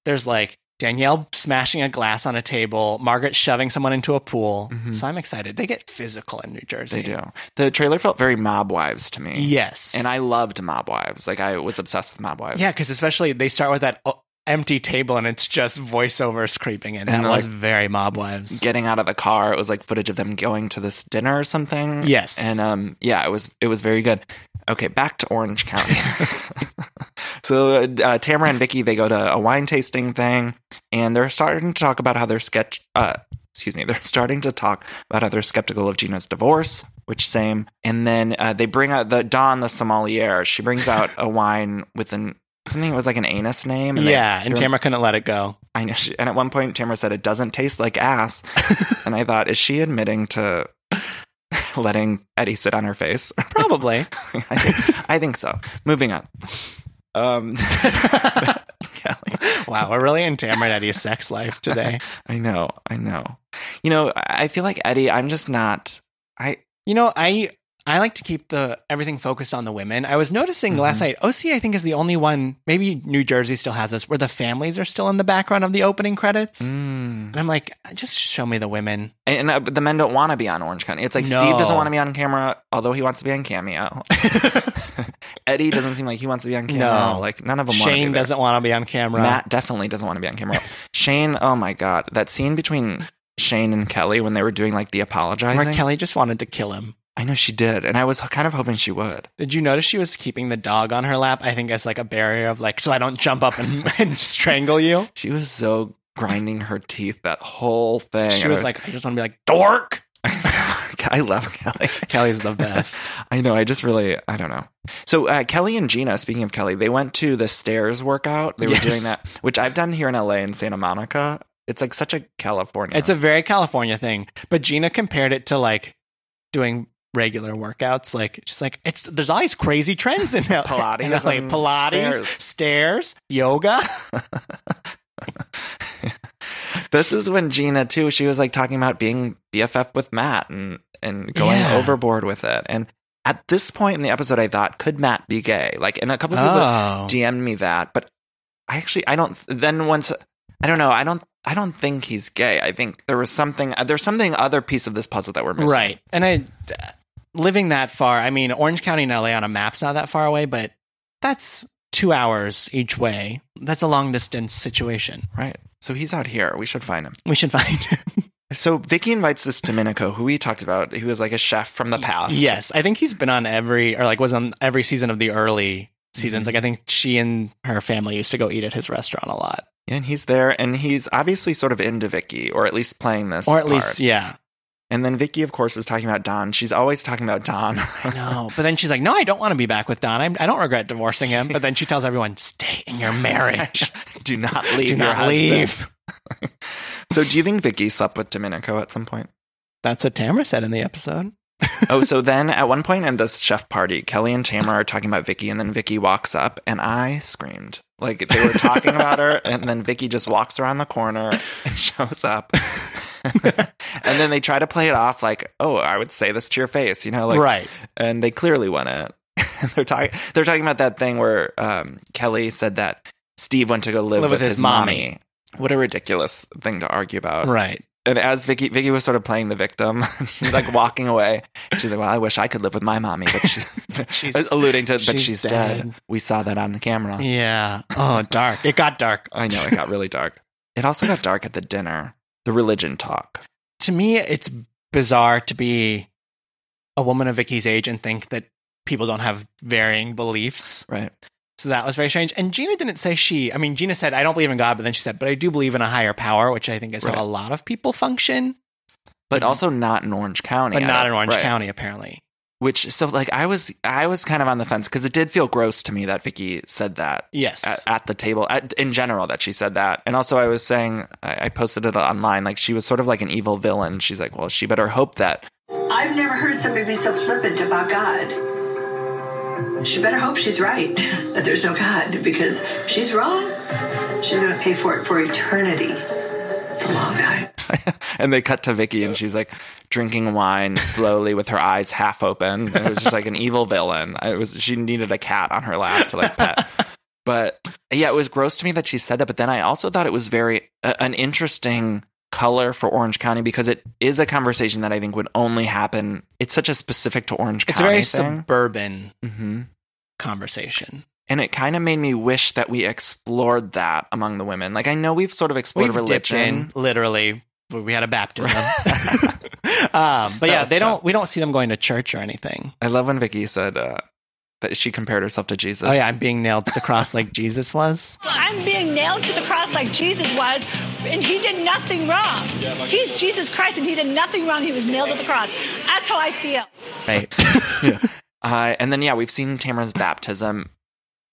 There's like Danielle smashing a glass on a table, Margaret shoving someone into a pool. So I'm excited. They get physical in New Jersey. Mm-hmm. They do. The trailer felt very Mob Wives to me. Yes. And I loved Mob Wives. Like I was obsessed with Mob Wives. yeah, because especially they start with that oh, empty table and it's just voiceovers creeping in. And that was like- very Mob Wives. Getting out of the car, it was like footage of them going to this dinner or something. Yes. And um, yeah, it was it was very good. Okay, back to Orange County. so uh, Tamara and Vicki they go to a wine tasting thing, and they're starting to talk about how they're sketch. Uh, excuse me, they're starting to talk about how they're skeptical of Gina's divorce. Which same, and then uh, they bring out the Don the sommelier. She brings out a wine with an something that was like an anus name. they- yeah, and they're- Tamara couldn't let it go. I know. She, and at one point, Tamara said, "It doesn't taste like ass," and I thought, is she admitting to letting Eddie sit on her face? Probably. I, think, I think so. Moving on. Um, wow, we're really in Tamara and Eddie's sex life today. I know. I know. You know, I feel like Eddie. I'm just not. I You know, I I like to keep the everything focused on the women. I was noticing Mm-hmm. last night, OC I think is the only one, maybe New Jersey still has this, where the families are still in the background of the opening credits. Mm. And I'm like, just show me the women. and uh, the men don't want to be on Orange County. It's like Steve doesn't want to be on camera, although he wants to be on Cameo. Eddie doesn't seem like he wants to be on camera. No. like none of them. Shane doesn't want to be on camera. Matt definitely doesn't want to be on camera. Shane, oh my god, that scene between Shane and Kelly when they were doing like the apologizing. where Kelly just wanted to kill him. I know she did, and I was kind of hoping she would. Did you notice she was keeping the dog on her lap? I think as like a barrier of like, so I don't jump up and, and strangle you. She was so grinding her teeth that whole thing. She was like, I just want to be like, dork. I love Kelly. Kelly's the best. I know. I just really, I don't know. So uh, Kelly and Gina, speaking of Kelly, they went to the stairs workout. They were Yes. doing that, which I've done here in LA in Santa Monica. It's like such a California. It's a very California thing. But Gina compared it to like doing regular workouts. Like she's like, it's there's all these crazy trends in LA. Pilates And like Pilates, stairs. stairs, yoga. this is when Gina too. She was like talking about being BFF with Matt and and going Yeah. overboard with it. And at this point in the episode, I thought, could Matt be gay? Like, and a couple of people Oh. DM'd me that, but I actually I don't. Then once I don't know, I don't. I don't think he's gay. I think there was something. There's something other piece of this puzzle that we're missing. Right. And I living that far, I mean, Orange County and LA on a map's not that far away, but that's two hours each way. That's a long distance situation. Right. So he's out here. We should find him. We should find him. So Vicki invites this Domenico, who we talked about. He was like a chef from the past. yes. I think he's been on every or like was on every season of the early seasons. Mm-hmm. Like I think she and her family used to go eat at his restaurant a lot. And he's there, and he's obviously sort of into Vicki, or at least playing this, Or at part. least, yeah. And then Vicki, of course, is talking about Don. She's always talking about Don. I know. but then she's like, "No, I don't want to be back with Don. I'm, I don't regret divorcing him." But then she tells everyone, "Stay in your marriage. Do not leave. Do not husband." leave." So, do you think Vicki slept with Domenico at some point? That's what Tamara said in the episode. oh, so then at one point in this chef party, Kelly and Tamara are talking about Vicki, and then Vicki walks up, and I screamed. Like they were talking about her, and then Vicki just walks around the corner and shows up. and then they try to play it off like, "Oh, I would say this to your face," you know, like Right. And they clearly wouldn't. they're talking. They're talking about that thing where um, Kelly said that Steve went to go live, Live with, with his, his mommy. mommy. What a ridiculous thing to argue about, Right. And as Vicki, Vicki was sort of playing the victim. she's like walking away. She's like, "Well, I wish I could live with my mommy," but she, She's- alluding to, but she's she's, dead. dead. We saw that on camera. Yeah. Oh, dark. It got dark. I know it got really dark. It also got dark at the dinner. The religion talk. to me, it's bizarre to be a woman of Vicki's age and think that people don't have varying beliefs. Right. So that was very strange. And Gina didn't say she, I mean, Gina said, I don't believe in God, but then she said, but I do believe in a higher power, which I think is Right. how a lot of people function, But also not in Orange County. but not don't- in Orange right. County, apparently. Which so like I was I was kind of on the fence because it did feel gross to me that Vicki said that. Yes. At, at the table, at, in general, that she said that, and also I was saying I, I posted it online like she was sort of like an evil villain. She's like, well, she better hope that I've never heard somebody be so flippant about God. She better hope she's right, that there's no God, because if she's wrong, she's going to pay for it for eternity. It's a long time. and they cut to Vicki and she's like drinking wine slowly with her eyes half open. It was just like an evil villain. It was she needed a cat on her lap to like pet. But yeah, it was gross to me that she said that. But then I also thought it was very uh, an interesting color for Orange County because it is a conversation that I think would only happen. It's such a specific to Orange County. It's a very thing. suburban Mhm. conversation. and it kind of made me wish that we explored that among the women. Like I know we've sort of explored We've dipped religion. in, literally. We had a baptism. um, but yeah, they tough. don't, we don't see them going to church or anything. I love when Vicki said uh, that she compared herself to Jesus. Oh yeah, I'm being nailed to the cross like Jesus was. I'm being nailed to the cross like Jesus was, and he did nothing wrong. He's Jesus Christ, and he did nothing wrong. He was nailed to the cross. That's how I feel. Right. Uh, and then yeah, we've seen Tamara's baptism.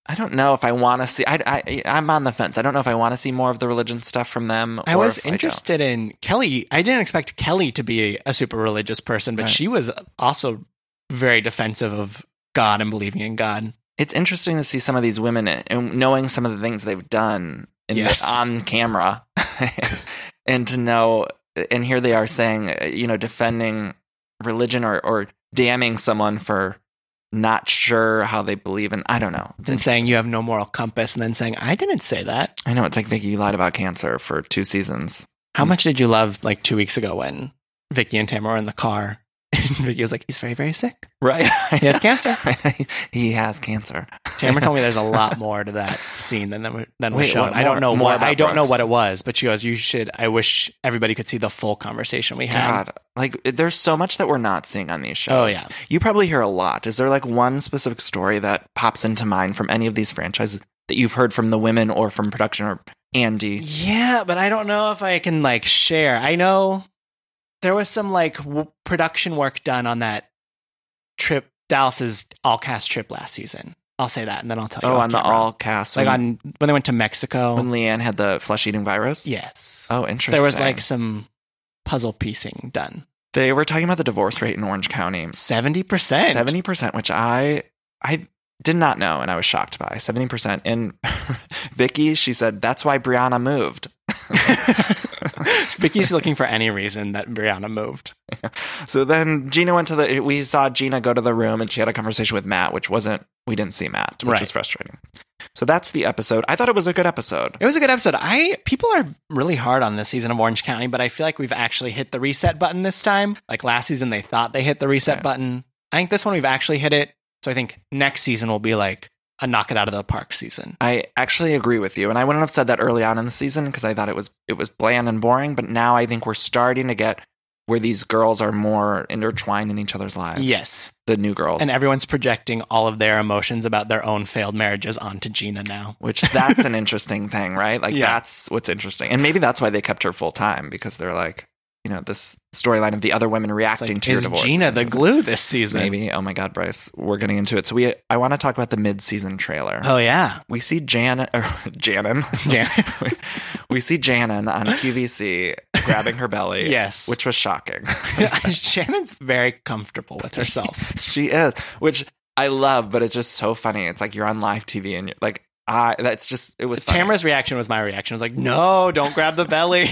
I don't know if I want to see. I, I I'm on the fence. I don't know if I want to see more of the religion stuff from them. I or was if don't. interested in Kelly. I didn't expect Kelly to be a super religious person, but Right. she was also very defensive of God and believing in God. It's interesting to see some of these women and knowing some of the things they've done in Yes. the, on camera, and to know. And here they are saying, you know, defending religion or or damning someone for not sure how they believe in. I don't know. It's And saying you have no moral compass, and then saying, I didn't say that. I know it's like Vicki, you lied about cancer for two seasons. How mm. much did you love like two weeks ago when Vicki and Tamara were in the car? And Vicki was like, he's very, very sick. Right. He has cancer. he has cancer. Tamara told me there's a lot more to that scene than than, than was Wait, shown. what I don't know more what about I don't know Brooks? what it was, but she goes, "You should." I wish everybody could see the full conversation we had. God, like there's so much that we're not seeing on these oh, shows. Oh, yeah. You probably hear a lot. Is there like one specific story that pops into mind from any of these franchises that you've heard from the women or from production or Andy? Yeah, but I don't know if I can like share. I know there was some like w- production work done on that trip, Dallas's all cast trip last season. I'll say that, and then I'll tell you. Oh, on the all cast. like when, on when they went to Mexico. when LeeAnne had the flesh eating virus? yes, Oh, interesting. there was like some puzzle piecing done. they were talking about the divorce rate in Orange County. Seventy percent. Seventy percent, which I I did not know, and I was shocked by seventy percent. And Vicki, she said that's why Briana moved. Vicki's looking for any reason that Briana moved. So then Gina went to the. We saw Gina go to the room, and she had a conversation with Matt, which wasn't. We didn't see Matt, which Right. was frustrating. So that's the episode. I thought it was a good episode. It was a good episode. I people are really hard on this season of Orange County, but I feel like we've actually hit the reset button this time. Like last season, they thought they hit the reset button. I think this one we've actually hit it. So I think next season will be like a knock it out of the park season. I actually agree with you, and I wouldn't have said that early on in the season because I thought it was it was bland and boring. But now I think we're starting to get where these girls are more intertwined in each other's lives. Yes, the new girls, and everyone's projecting all of their emotions about their own failed marriages onto Gina now. which that's an interesting thing, right? Like Yeah. that's what's interesting, and maybe that's why they kept her full time because they're like, you know this storyline of the other women reacting to your Is divorce. Gina the glue this season? Maybe. Oh my God, Brice, we're getting into it. So we, I want to talk about the mid-season trailer. Oh yeah, We see Jan, oh, or Janan. Jan- we see Janan on QVC grabbing her belly. Yes. which was shocking. Shannon's very comfortable with herself. she is, which I love, but it's just so funny. It's like you're on live TV and you're like, I. That's just it was. funny. Tamara's reaction was my reaction. I was like, no, don't grab the belly.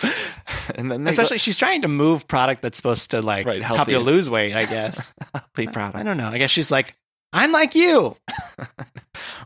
and then they Especially, she's trying to move product that's supposed to like Right, help you lose weight. I guess. be proud. I don't know. I guess she's like, I'm like you.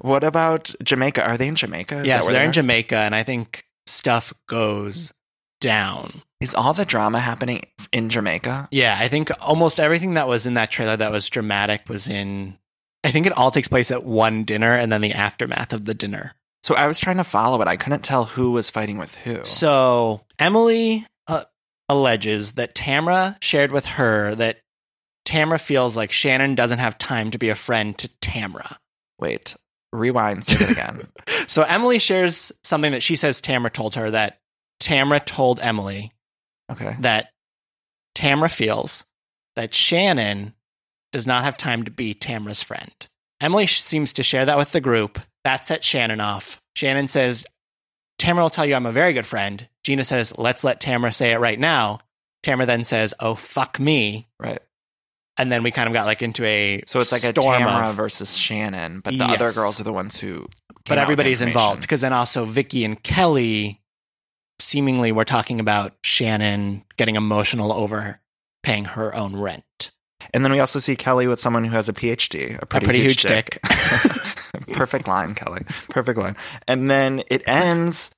What about Jamaica? Are they in Jamaica? Is yes, that where they're in? Jamaica, and I think stuff goes down. Is all the drama happening in Jamaica? Yeah, I think almost everything that was in that trailer that was dramatic was in. I think it all takes place at one dinner and then the aftermath of the dinner. So I was trying to follow it. I couldn't tell who was fighting with who. So Emily uh, alleges that Tamra shared with her that Tamra feels like Shannon doesn't have time to be a friend to Tamra. Wait, rewind. Say it again. So Emily shares something that she says Tamra told her that Tamra told Emily okay. that Tamra feels that Shannon does not have time to be Tamra's friend. Emily seems to share that with the group. That set Shannon off. Shannon says, Tamra will tell you I'm a very good friend. Gina says, let's let Tamra say it right now. Tamra then says, oh, fuck me. Right. And then we kind of got like into a So it's like a storm Tamara of- versus Shannon, but the other girls are the ones who. but everybody's involved because then also Vicki and Kelly seemingly were talking about Shannon getting emotional over paying her own rent. And then we also see Kelly with someone who has a PhD, a pretty, pretty huge dick. Perfect line, Kelly. Perfect line. And then it ends.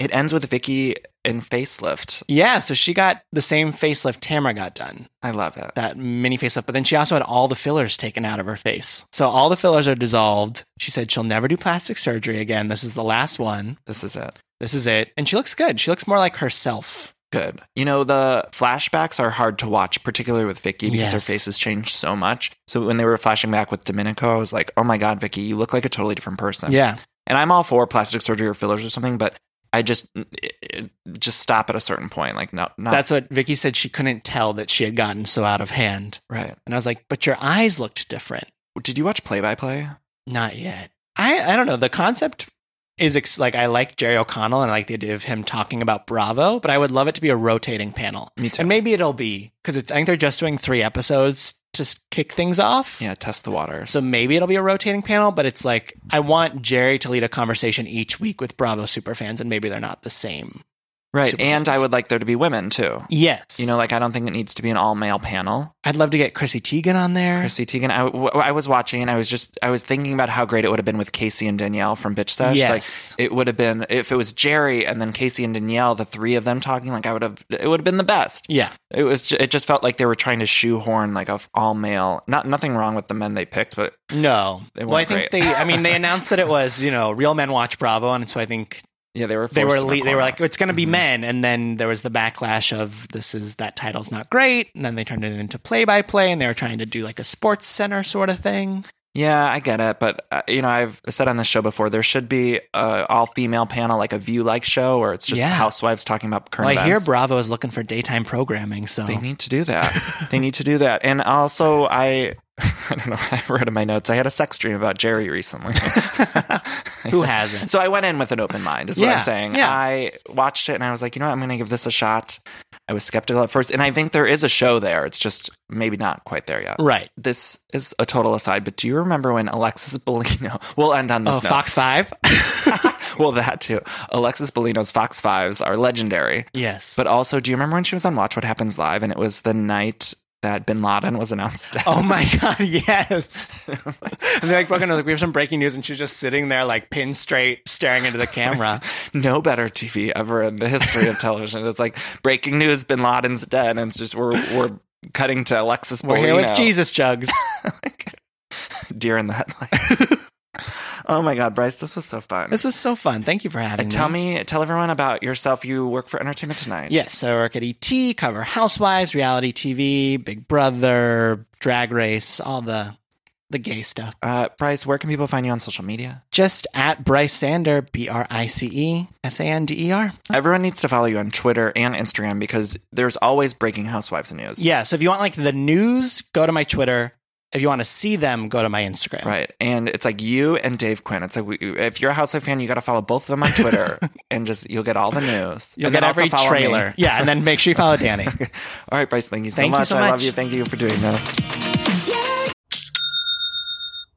It ends with Vicki in facelift. Yeah, so she got the same facelift Tamara got done. I love it. That mini facelift, but then she also had all the fillers taken out of her face. So all the fillers are dissolved. She said she'll never do plastic surgery again. This is the last one. This is it. This is it. And she looks good. She looks more like herself. Good. You know, the flashbacks are hard to watch, particularly with Vicki because her Yes. face has changed so much. So when they were flashing back with Domenico, I was like, oh my God, Vicki, you look like a totally different person. Yeah. And I'm all for plastic surgery or fillers or something, but I just just stop at a certain point. Like, no, not That's what Vicki said she couldn't tell that she had gotten so out of hand. right. And I was like, but your eyes looked different. Did you watch Play by Play? Not yet. I I don't know. The concept is ex- like I like Jerry O'Connell and I like the idea of him talking about Bravo, but I would love it to be a rotating panel. Me too. And maybe it'll be because it's I think they're just doing three episodes to kick things off. Yeah, test the water. So maybe it'll be a rotating panel, but it's like I want Jerry to lead a conversation each week with Bravo superfans, and maybe they're not the same. Right. super And fans. I would like there to be women too. Yes, You know, like I don't think it needs to be an all male panel. I'd love to get Chrissy Teigen on there. Chrissy Teigen. I, w- I was watching and I was just, I was thinking about how great it would have been with Casey and Danielle from Bitch Sesh. Yes. Like, it would have been, if it was Jerry and then Casey and Danielle, the three of them talking, like, I would have, it would have been the best. Yeah, It was, it just felt like they were trying to shoehorn like a all male, not, nothing wrong with the men they picked, but no. Well, I think great. they. I mean, they announced that it was you know real men watch Bravo, and so I think yeah, they were, they were forced in a le- they were like it's going to Mm-hmm. be men and then there was the backlash of this is that title's not great and then they turned it into play by play and they were trying to do like a sports center sort of thing Yeah, I get it, but uh, you know, I've said on this show before there should be a all female panel, like a View like show, where it's just Yeah. housewives talking about current. well, i hear bravo is looking for daytime programming so They need to do that. they need to do that. And also, I I don't know. I wrote in my notes. I had a sex dream about Jerry recently. who hasn't so I went in with an open mind. Is what Yeah, I'm saying. yeah. I watched it and I was like, you know what? I'm going to give this a shot. I was skeptical at first, and I think there is a show there. It's just maybe not quite there yet. right This is a total aside, but do you remember when Alexis Bellino? We'll end on this oh note. fox 5 well, that too. Alexis Bellino's Fox Fives are legendary. yes But also, do you remember when she was on Watch What Happens Live and it was the night that Bin Laden was announced dead? Oh my god, yes! and they're like, broken. Like, we have some breaking news, and she's just sitting there, like pin straight, staring into the camera. no better TV ever in the history of television. It's like breaking news: Bin Laden's dead, and it's just we're we're cutting to Alexis. We're here with Jesus jugs. deer in the headlights. Oh my God, Brice, this was so fun. This was so fun. Thank you for having Uh, me. tell me, tell everyone about yourself. You work for Entertainment Tonight. Yes, I work at ET, cover Housewives, reality TV, Big Brother, Drag Race, all the the gay stuff. Uh, Brice, where can people find you on social media? Just at Brice Sander, B R I C E S A N D E R. Everyone needs to follow you on Twitter and Instagram because there's always breaking housewives news. Yeah, so if you want like the news, go to my Twitter. If you want to see them, go to my Instagram. Right. And it's like you and Dave Quinn. It's like we, if you're a Housewife fan, you got to follow both of them on Twitter and just you'll get all the news. You'll And get every follow me. trailer. Yeah, and then make sure you follow Danny. all right, Brice, thank you so Thank you much. I love you. Thank you for doing this.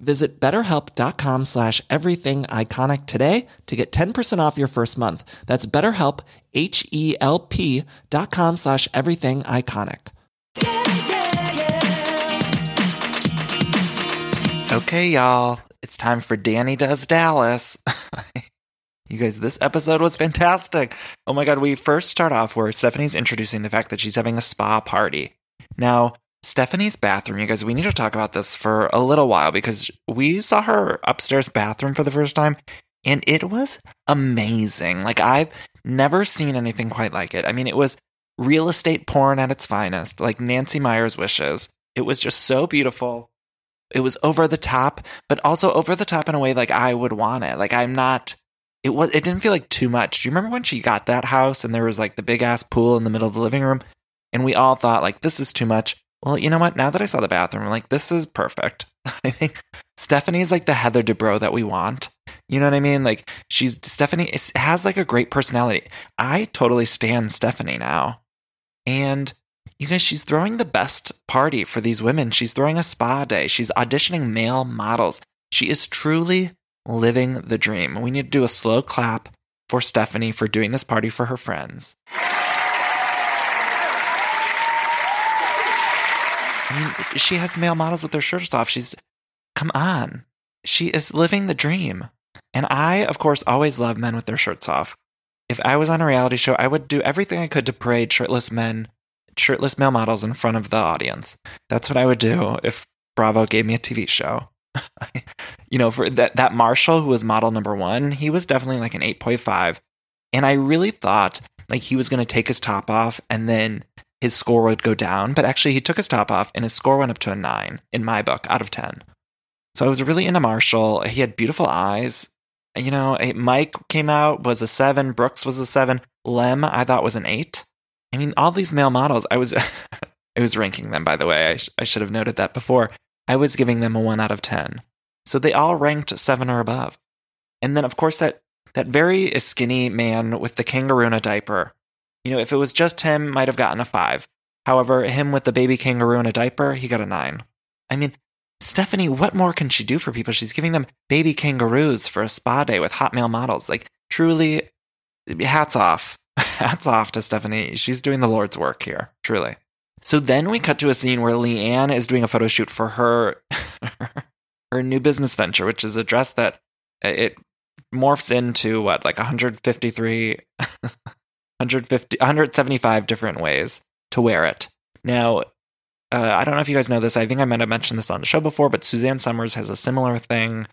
Visit betterhelp.com slash everything iconic today to get 10% off your first month. That's betterhelp, H-E-L-P dot com slash everything iconic. Okay, y'all. It's time for Danny Does Dallas. you guys, this episode was fantastic. Oh my God, we first start off where Stephanie's introducing the fact that she's having a spa party. Now, Stephanie's bathroom, you guys, we need to talk about this for a little while because we saw her upstairs bathroom for the first time and it was amazing. Like, I've never seen anything quite like it. I mean, it was real estate porn at its finest, like Nancy Meyer's wishes. It was just so beautiful it was over the top, but also over the top in a way like I would want it. Like I'm not it was it didn't feel like too much. Do you remember when she got that house and there was like the big ass pool in the middle of the living room and we all thought like this is too much. Well, you know what? Now that I saw the bathroom, I'm like this is perfect. I think Stephanie's like the Heather Dubrow that we want. You know what I mean? Like she's Stephanie is, has like a great personality. I totally stand Stephanie now. And you guys, she's throwing the best party for these women. She's throwing a spa day. She's auditioning male models. She is truly living the dream. We need to do a slow clap for Stephanie for doing this party for her friends. I mean, she has male models with their shirts off. She's, come on. She is living the dream. And I, of course, always love men with their shirts off. If I was on a reality show, I would do everything I could to parade shirtless men shirtless male models in front of the audience. That's what I would do if Bravo gave me a TV show. you know, for that that Marshall who was model number 1, he was definitely like an 8.5. And I really thought like he was going to take his top off and then his score would go down, but actually he took his top off and his score went up to a 9 in my book out of 10. So I was really into Marshall. He had beautiful eyes. You know, Mike came out was a 7, Brooks was a 7, Lem I thought was an 8. I mean, all these male models, I was, I was ranking them, by the way. I, sh- I should have noted that before. I was giving them a one out of 10. So they all ranked seven or above. And then, of course, that, that very skinny man with the kangaroo in diaper, you know, if it was just him, might have gotten a five. However, him with the baby kangaroo in a diaper, he got a nine. I mean, Stephanie, what more can she do for people? She's giving them baby kangaroos for a spa day with hot male models. Like, truly, hats off. Hats off to Stephanie. She's doing the Lord's work here, truly. So then we cut to a scene where LeeAnne is doing a photo shoot for her her new business venture, which is a dress that uh, it morphs into what like 153 150 175 different ways to wear it. Now, uh, I don't know if you guys know this. I think I might have mentioned this on the show before, but Suzanne Somers has a similar thing.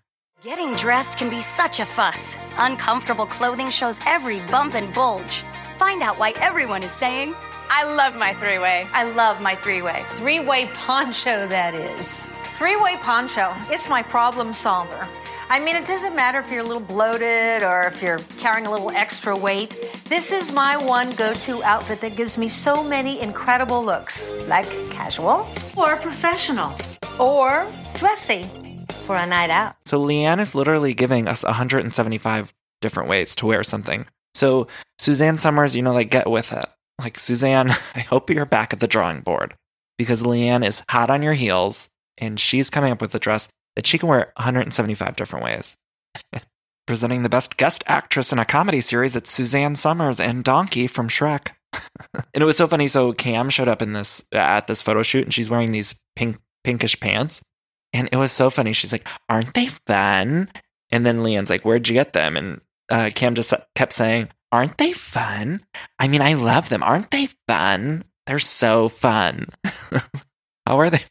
Getting dressed can be such a fuss. Uncomfortable clothing shows every bump and bulge. Find out why everyone is saying, I love my three way. I love my three way. Three way poncho, that is. Three way poncho. It's my problem solver. I mean, it doesn't matter if you're a little bloated or if you're carrying a little extra weight. This is my one go to outfit that gives me so many incredible looks like casual, or professional, or dressy for a night out. So LeeAnne is literally giving us 175 different ways to wear something. So Suzanne Somers, you know, like get with it. Like Suzanne, I hope you're back at the drawing board because LeeAnne is hot on your heels and she's coming up with a dress that she can wear 175 different ways. Presenting the best guest actress in a comedy series, it's Suzanne Somers and Donkey from Shrek. and it was so funny. So Cam showed up in this at this photo shoot, and she's wearing these pink pinkish pants, and it was so funny. She's like, "Aren't they fun?" And then LeeAnne's like, "Where'd you get them?" And uh, Cam just kept saying, "Aren't they fun?" I mean, I love them. Aren't they fun? They're so fun. How are they?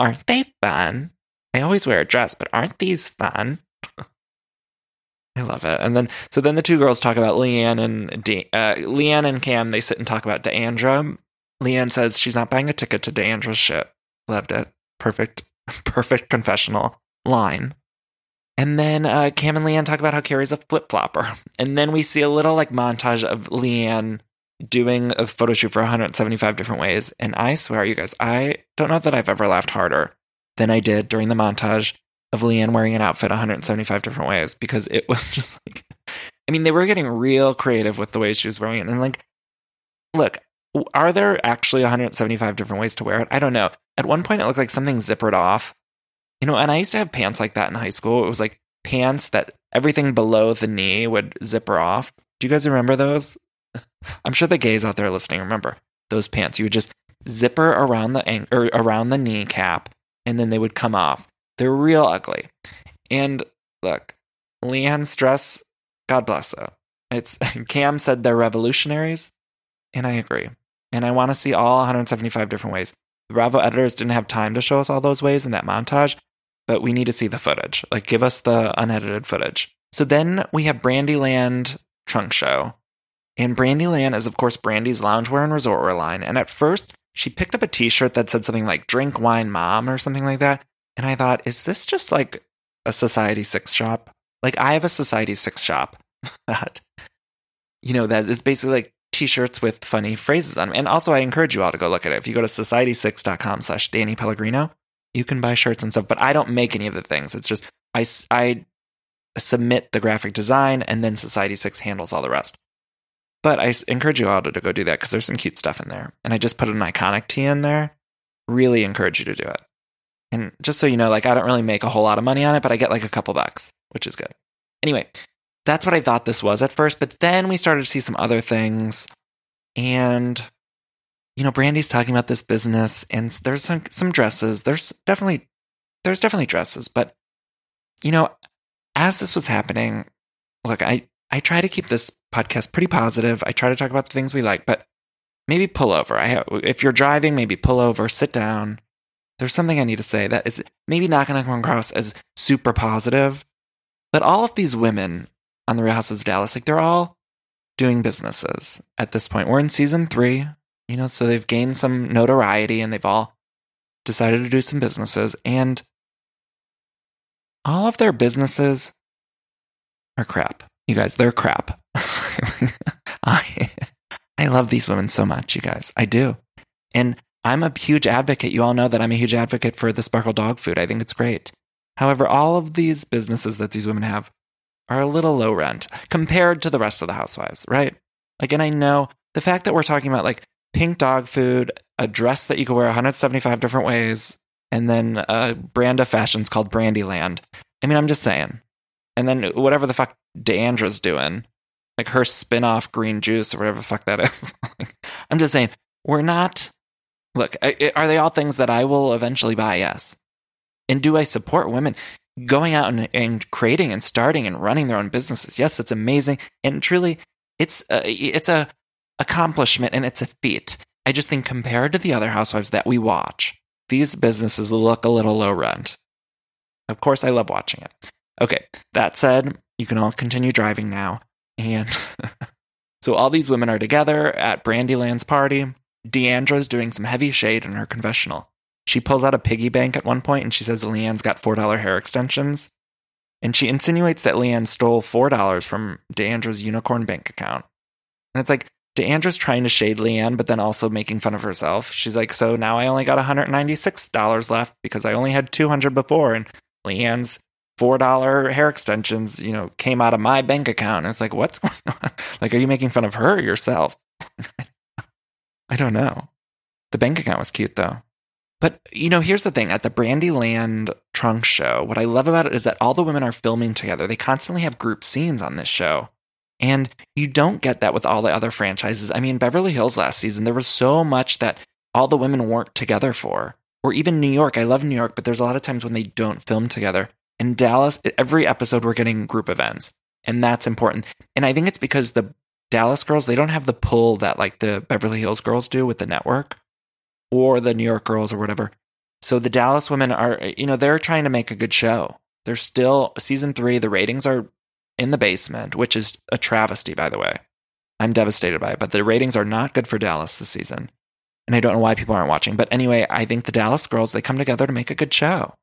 Aren't they fun? I always wear a dress, but aren't these fun? I love it. And then, so then the two girls talk about LeeAnne and De- uh, LeeAnne and Cam. They sit and talk about D'Andra. LeeAnne says she's not buying a ticket to D'Andra's ship. Loved it. Perfect, perfect confessional line. And then uh, Cam and LeeAnne talk about how Kary's a flip flopper. And then we see a little like montage of LeeAnne doing a photo shoot for 175 different ways. And I swear, you guys, I don't know that I've ever laughed harder than I did during the montage of LeeAnne wearing an outfit 175 different ways because it was just like, I mean, they were getting real creative with the way she was wearing it. And like, look, are there actually 175 different ways to wear it? I don't know. At one point, it looked like something zippered off. You know, and I used to have pants like that in high school. It was like pants that everything below the knee would zipper off. Do you guys remember those? I'm sure the gays out there listening remember those pants. You would just zipper around the ang- or around the kneecap, and then they would come off. They're real ugly. And look, LeeAnne's dress, God bless her. It's Cam said they're revolutionaries, and I agree. And I want to see all 175 different ways. The Bravo editors didn't have time to show us all those ways in that montage, but we need to see the footage. Like, give us the unedited footage. So then we have Brandiland Trunk Show, and Brandiland is, of course, Brandi's loungewear and resortwear line. And at first, she picked up a t shirt that said something like Drink Wine Mom or something like that. And I thought, is this just like a Society 6 shop? Like, I have a Society 6 shop that, you know, that is basically like t shirts with funny phrases on them. And also, I encourage you all to go look at it. If you go to society6.com slash Danny Pellegrino, you can buy shirts and stuff. But I don't make any of the things. It's just, I, I submit the graphic design and then Society 6 handles all the rest. But I encourage you all to, go do that because there's some cute stuff in there. And I just put an iconic tee in there. Really encourage you to do it. And just so you know, like I don't really make a whole lot of money on it, but I get like a couple bucks, which is good. Anyway, that's what I thought this was at first. But then we started to see some other things. And, you know, Brandi's talking about this business and there's some, some dresses. There's definitely, there's definitely dresses. But, you know, as this was happening, look, I, I try to keep this podcast pretty positive. I try to talk about the things we like, but maybe pull over. I have, if you're driving, maybe pull over, sit down. There's something I need to say that is maybe not going to come across as super positive, but all of these women on the Real Houses of Dallas, like they're all doing businesses at this point. We're in season three, you know, so they've gained some notoriety and they've all decided to do some businesses and all of their businesses are crap. You guys, they're crap. I I love these women so much, you guys. I do. And I'm a huge advocate. You all know that I'm a huge advocate for the sparkle dog food. I think it's great. However, all of these businesses that these women have are a little low rent compared to the rest of the housewives, right? Like, and I know the fact that we're talking about like pink dog food, a dress that you can wear 175 different ways, and then a brand of fashions called Brandiland. I mean, I'm just saying. And then whatever the fuck D'Andra's doing, like her spin off green juice or whatever the fuck that is. I'm just saying, we're not. Look, are they all things that I will eventually buy? Yes. And do I support women going out and, and creating and starting and running their own businesses? Yes, it's amazing. And truly, it's a, it's a accomplishment and it's a feat. I just think compared to the other housewives that we watch, these businesses look a little low rent. Of course, I love watching it. Okay, that said, you can all continue driving now. And so all these women are together at Brandiland's party. D'Andra's doing some heavy shade in her confessional. She pulls out a piggy bank at one point and she says LeeAnne's got $4 hair extensions. And she insinuates that LeeAnne stole $4 from D'Andra's unicorn bank account. And it's like, D'Andra's trying to shade LeeAnne, but then also making fun of herself. She's like, so now I only got $196 left because I only had 200 before. And LeeAnne's $4 hair extensions, you know, came out of my bank account. And it's like, what's going on? Like, are you making fun of her yourself? I don't know. The bank account was cute though. But, you know, here's the thing at the Brandiland trunk show, what I love about it is that all the women are filming together. They constantly have group scenes on this show. And you don't get that with all the other franchises. I mean, Beverly Hills last season, there was so much that all the women weren't together for. Or even New York. I love New York, but there's a lot of times when they don't film together. In Dallas, every episode we're getting group events. And that's important. And I think it's because the Dallas girls, they don't have the pull that like the Beverly Hills girls do with the network or the New York girls or whatever. So the Dallas women are, eh, you know, they're trying to make a good show. They're still season three, the ratings are in the basement, which is a travesty, by the way. I'm devastated by it, but the ratings are not good for Dallas this season. And I don't know why people aren't watching. But anyway, I think the Dallas girls, they come together to make a good show.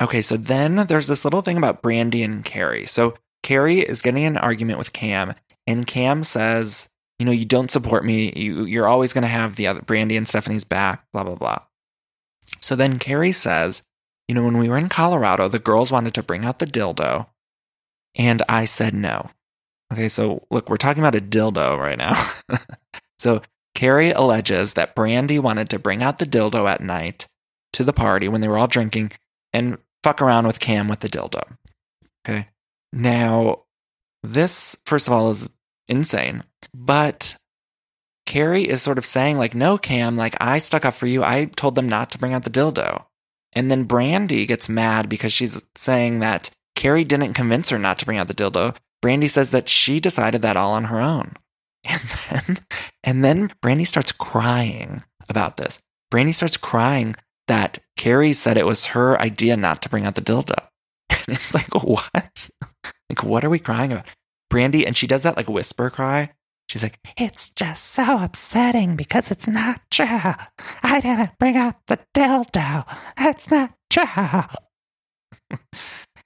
Okay, so then there's this little thing about Brandi and Kary. So Kary is getting an argument with Cam, and Cam says, you know, you don't support me. You, you're always going to have the other Brandi and Stephanie's back, blah, blah, blah. So then Kary says, you know, when we were in Colorado, the girls wanted to bring out the dildo and I said no. Okay, so look, we're talking about a dildo right now. so Kary alleges that Brandi wanted to bring out the dildo at night to the party when they were all drinking and fuck around with Cam with the dildo. Okay. Now, this, first of all, is insane. But Kary is sort of saying, like, no, Cam, like, I stuck up for you. I told them not to bring out the dildo. And then Brandi gets mad because she's saying that Kary didn't convince her not to bring out the dildo. Brandi says that she decided that all on her own. And then, and then Brandi starts crying about this. Brandi starts crying that Kary said it was her idea not to bring out the dildo. And it's like, what? Like, what are we crying about? Brandi, and she does that like whisper cry. She's like, it's just so upsetting because it's not true. I didn't bring out the dildo. It's not true.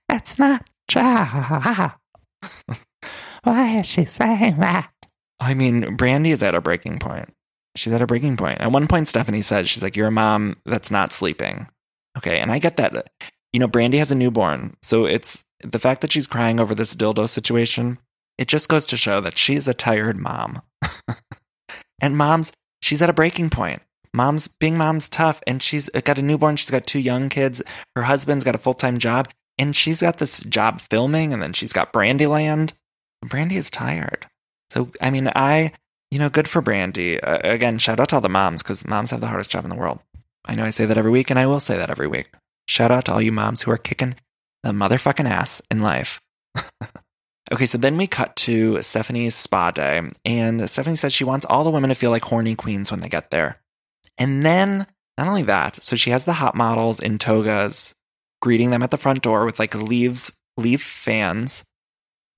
It's not true. Why is she saying that? I mean, Brandi is at a breaking point. She's at a breaking point. At one point, Stephanie says, she's like, You're a mom that's not sleeping. Okay. And I get that. You know, Brandi has a newborn. So it's the fact that she's crying over this dildo situation. It just goes to show that she's a tired mom. and moms, she's at a breaking point. Mom's being mom's tough and she's got a newborn. She's got two young kids. Her husband's got a full time job and she's got this job filming and then she's got Brandiland. Brandi is tired. So, I mean, I, you know, good for Brandi. Uh, again, shout out to all the moms because moms have the hardest job in the world. I know I say that every week and I will say that every week. Shout out to all you moms who are kicking the motherfucking ass in life. okay, so then we cut to Stephanie's spa day, and Stephanie says she wants all the women to feel like horny queens when they get there. And then, not only that, so she has the hot models in togas greeting them at the front door with like leaves, leaf fans.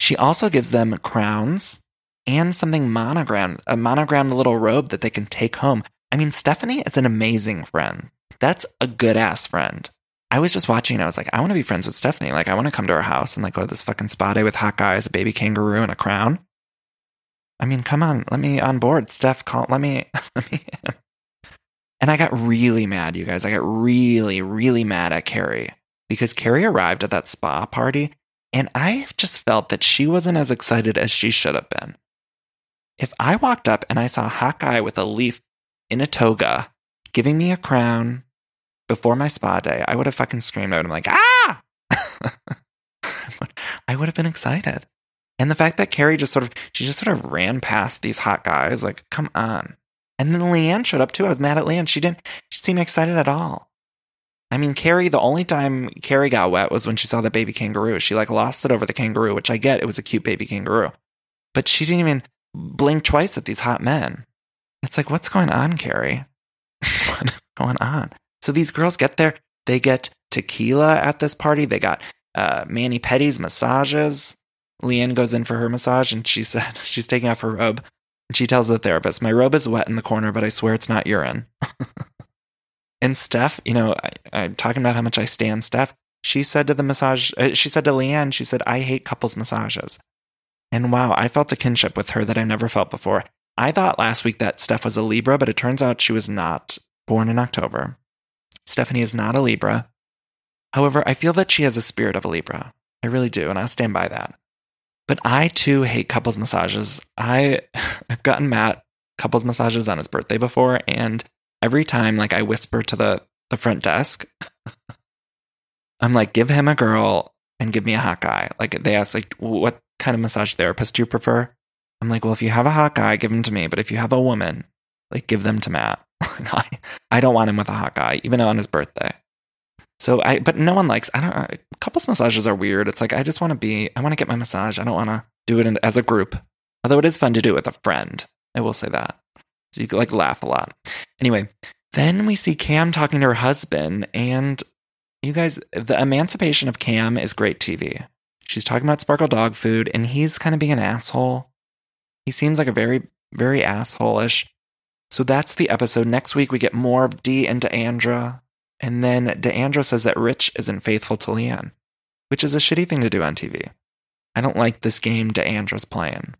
She also gives them crowns and something monogrammed, a monogrammed little robe that they can take home. I mean, Stephanie is an amazing friend. That's a good ass friend. I was just watching and I was like, I want to be friends with Stephanie. Like, I want to come to her house and like go to this fucking spa day with hot guys, a baby kangaroo, and a crown. I mean, come on, let me on board. Steph, call, let me, let me, And I got really mad, you guys. I got really, really mad at Kary because Kary arrived at that spa party and I just felt that she wasn't as excited as she should have been. If I walked up and I saw a hot guy with a leaf in a toga giving me a crown before my spa day, I would have fucking screamed. I would have been like, ah! I would have been excited. And the fact that Kary just sort of, she just sort of ran past these hot guys, like, come on. And then LeeAnne showed up too. I was mad at LeeAnne. She didn't, she seemed excited at all. I mean, Kary, the only time Kary got wet was when she saw the baby kangaroo. She like lost it over the kangaroo, which I get. It was a cute baby kangaroo. But she didn't even blink twice at these hot men. It's like, what's going on, Kary? what's going on? So these girls get there. They get tequila at this party. They got uh, mani-pedis massages. LeeAnne goes in for her massage and she said she's taking off her robe. And she tells the therapist, My robe is wet in the corner, but I swear it's not urine. and Steph, you know, I, am talking about how much I stand Steph. She said to the massage, uh, she said to LeeAnne, she said, I hate couples massages. And wow, I felt a kinship with her that I've never felt before. I thought last week that Steph was a Libra, but it turns out she was not born in October. Stephanie is not a Libra. However, I feel that she has a spirit of a Libra. I really do, and I'll stand by that. But I too hate couples massages. I I've gotten Matt couples massages on his birthday before, and every time like I whisper to the the front desk, I'm like, give him a girl and give me a hot guy. Like they ask like what kind of massage therapist do you prefer? I'm like, well, if you have a hot guy, give him to me. But if you have a woman, like give them to Matt. I, I don't want him with a hot guy, even on his birthday. So I, but no one likes, I don't, couples massages are weird. It's like, I just want to be, I want to get my massage. I don't want to do it in, as a group. Although it is fun to do it with a friend. I will say that. So you can like laugh a lot. Anyway, then we see Cam talking to her husband and you guys, the emancipation of Cam is great TV. She's talking about Sparkle dog food and he's kind of being an asshole. He seems like a very, very asshole-ish. So that's the episode. Next week we get more of Dee and D'Andra. And then D'Andra says that Rich isn't faithful to LeeAnne, which is a shitty thing to do on TV. I don't like this game D'Andra's playing.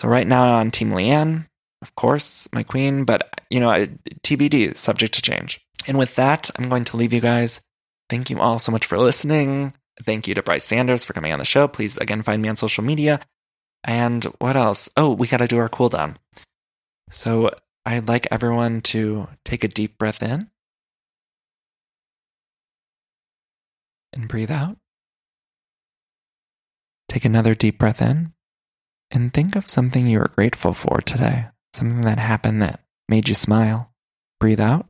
So right now on Team LeeAnne, of course, my queen, but you know, TBD, subject to change. And with that, I'm going to leave you guys. Thank you all so much for listening. Thank you to Brice Sanders for coming on the show. Please again find me on social media. And what else? Oh, we got to do our cool down. So I'd like everyone to take a deep breath in and breathe out. Take another deep breath in and think of something you are grateful for today, something that happened that made you smile. Breathe out.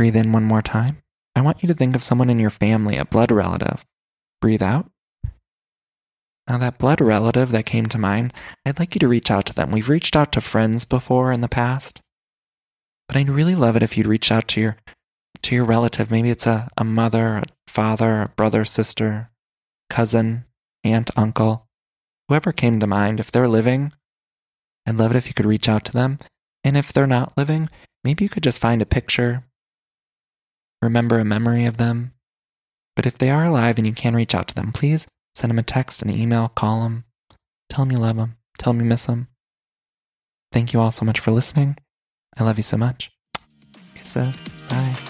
Breathe in one more time. I want you to think of someone in your family, a blood relative. Breathe out. Now, that blood relative that came to mind, I'd like you to reach out to them. We've reached out to friends before in the past, but I'd really love it if you'd reach out to your to your relative. Maybe it's a, a mother, a father, a brother, sister, cousin, aunt, uncle, whoever came to mind. If they're living, I'd love it if you could reach out to them. And if they're not living, maybe you could just find a picture, remember a memory of them. But if they are alive and you can reach out to them, please send them a text, an email, call them, tell them you love them, tell them you miss them. Thank you all so much for listening. I love you so much. Kisses. Bye.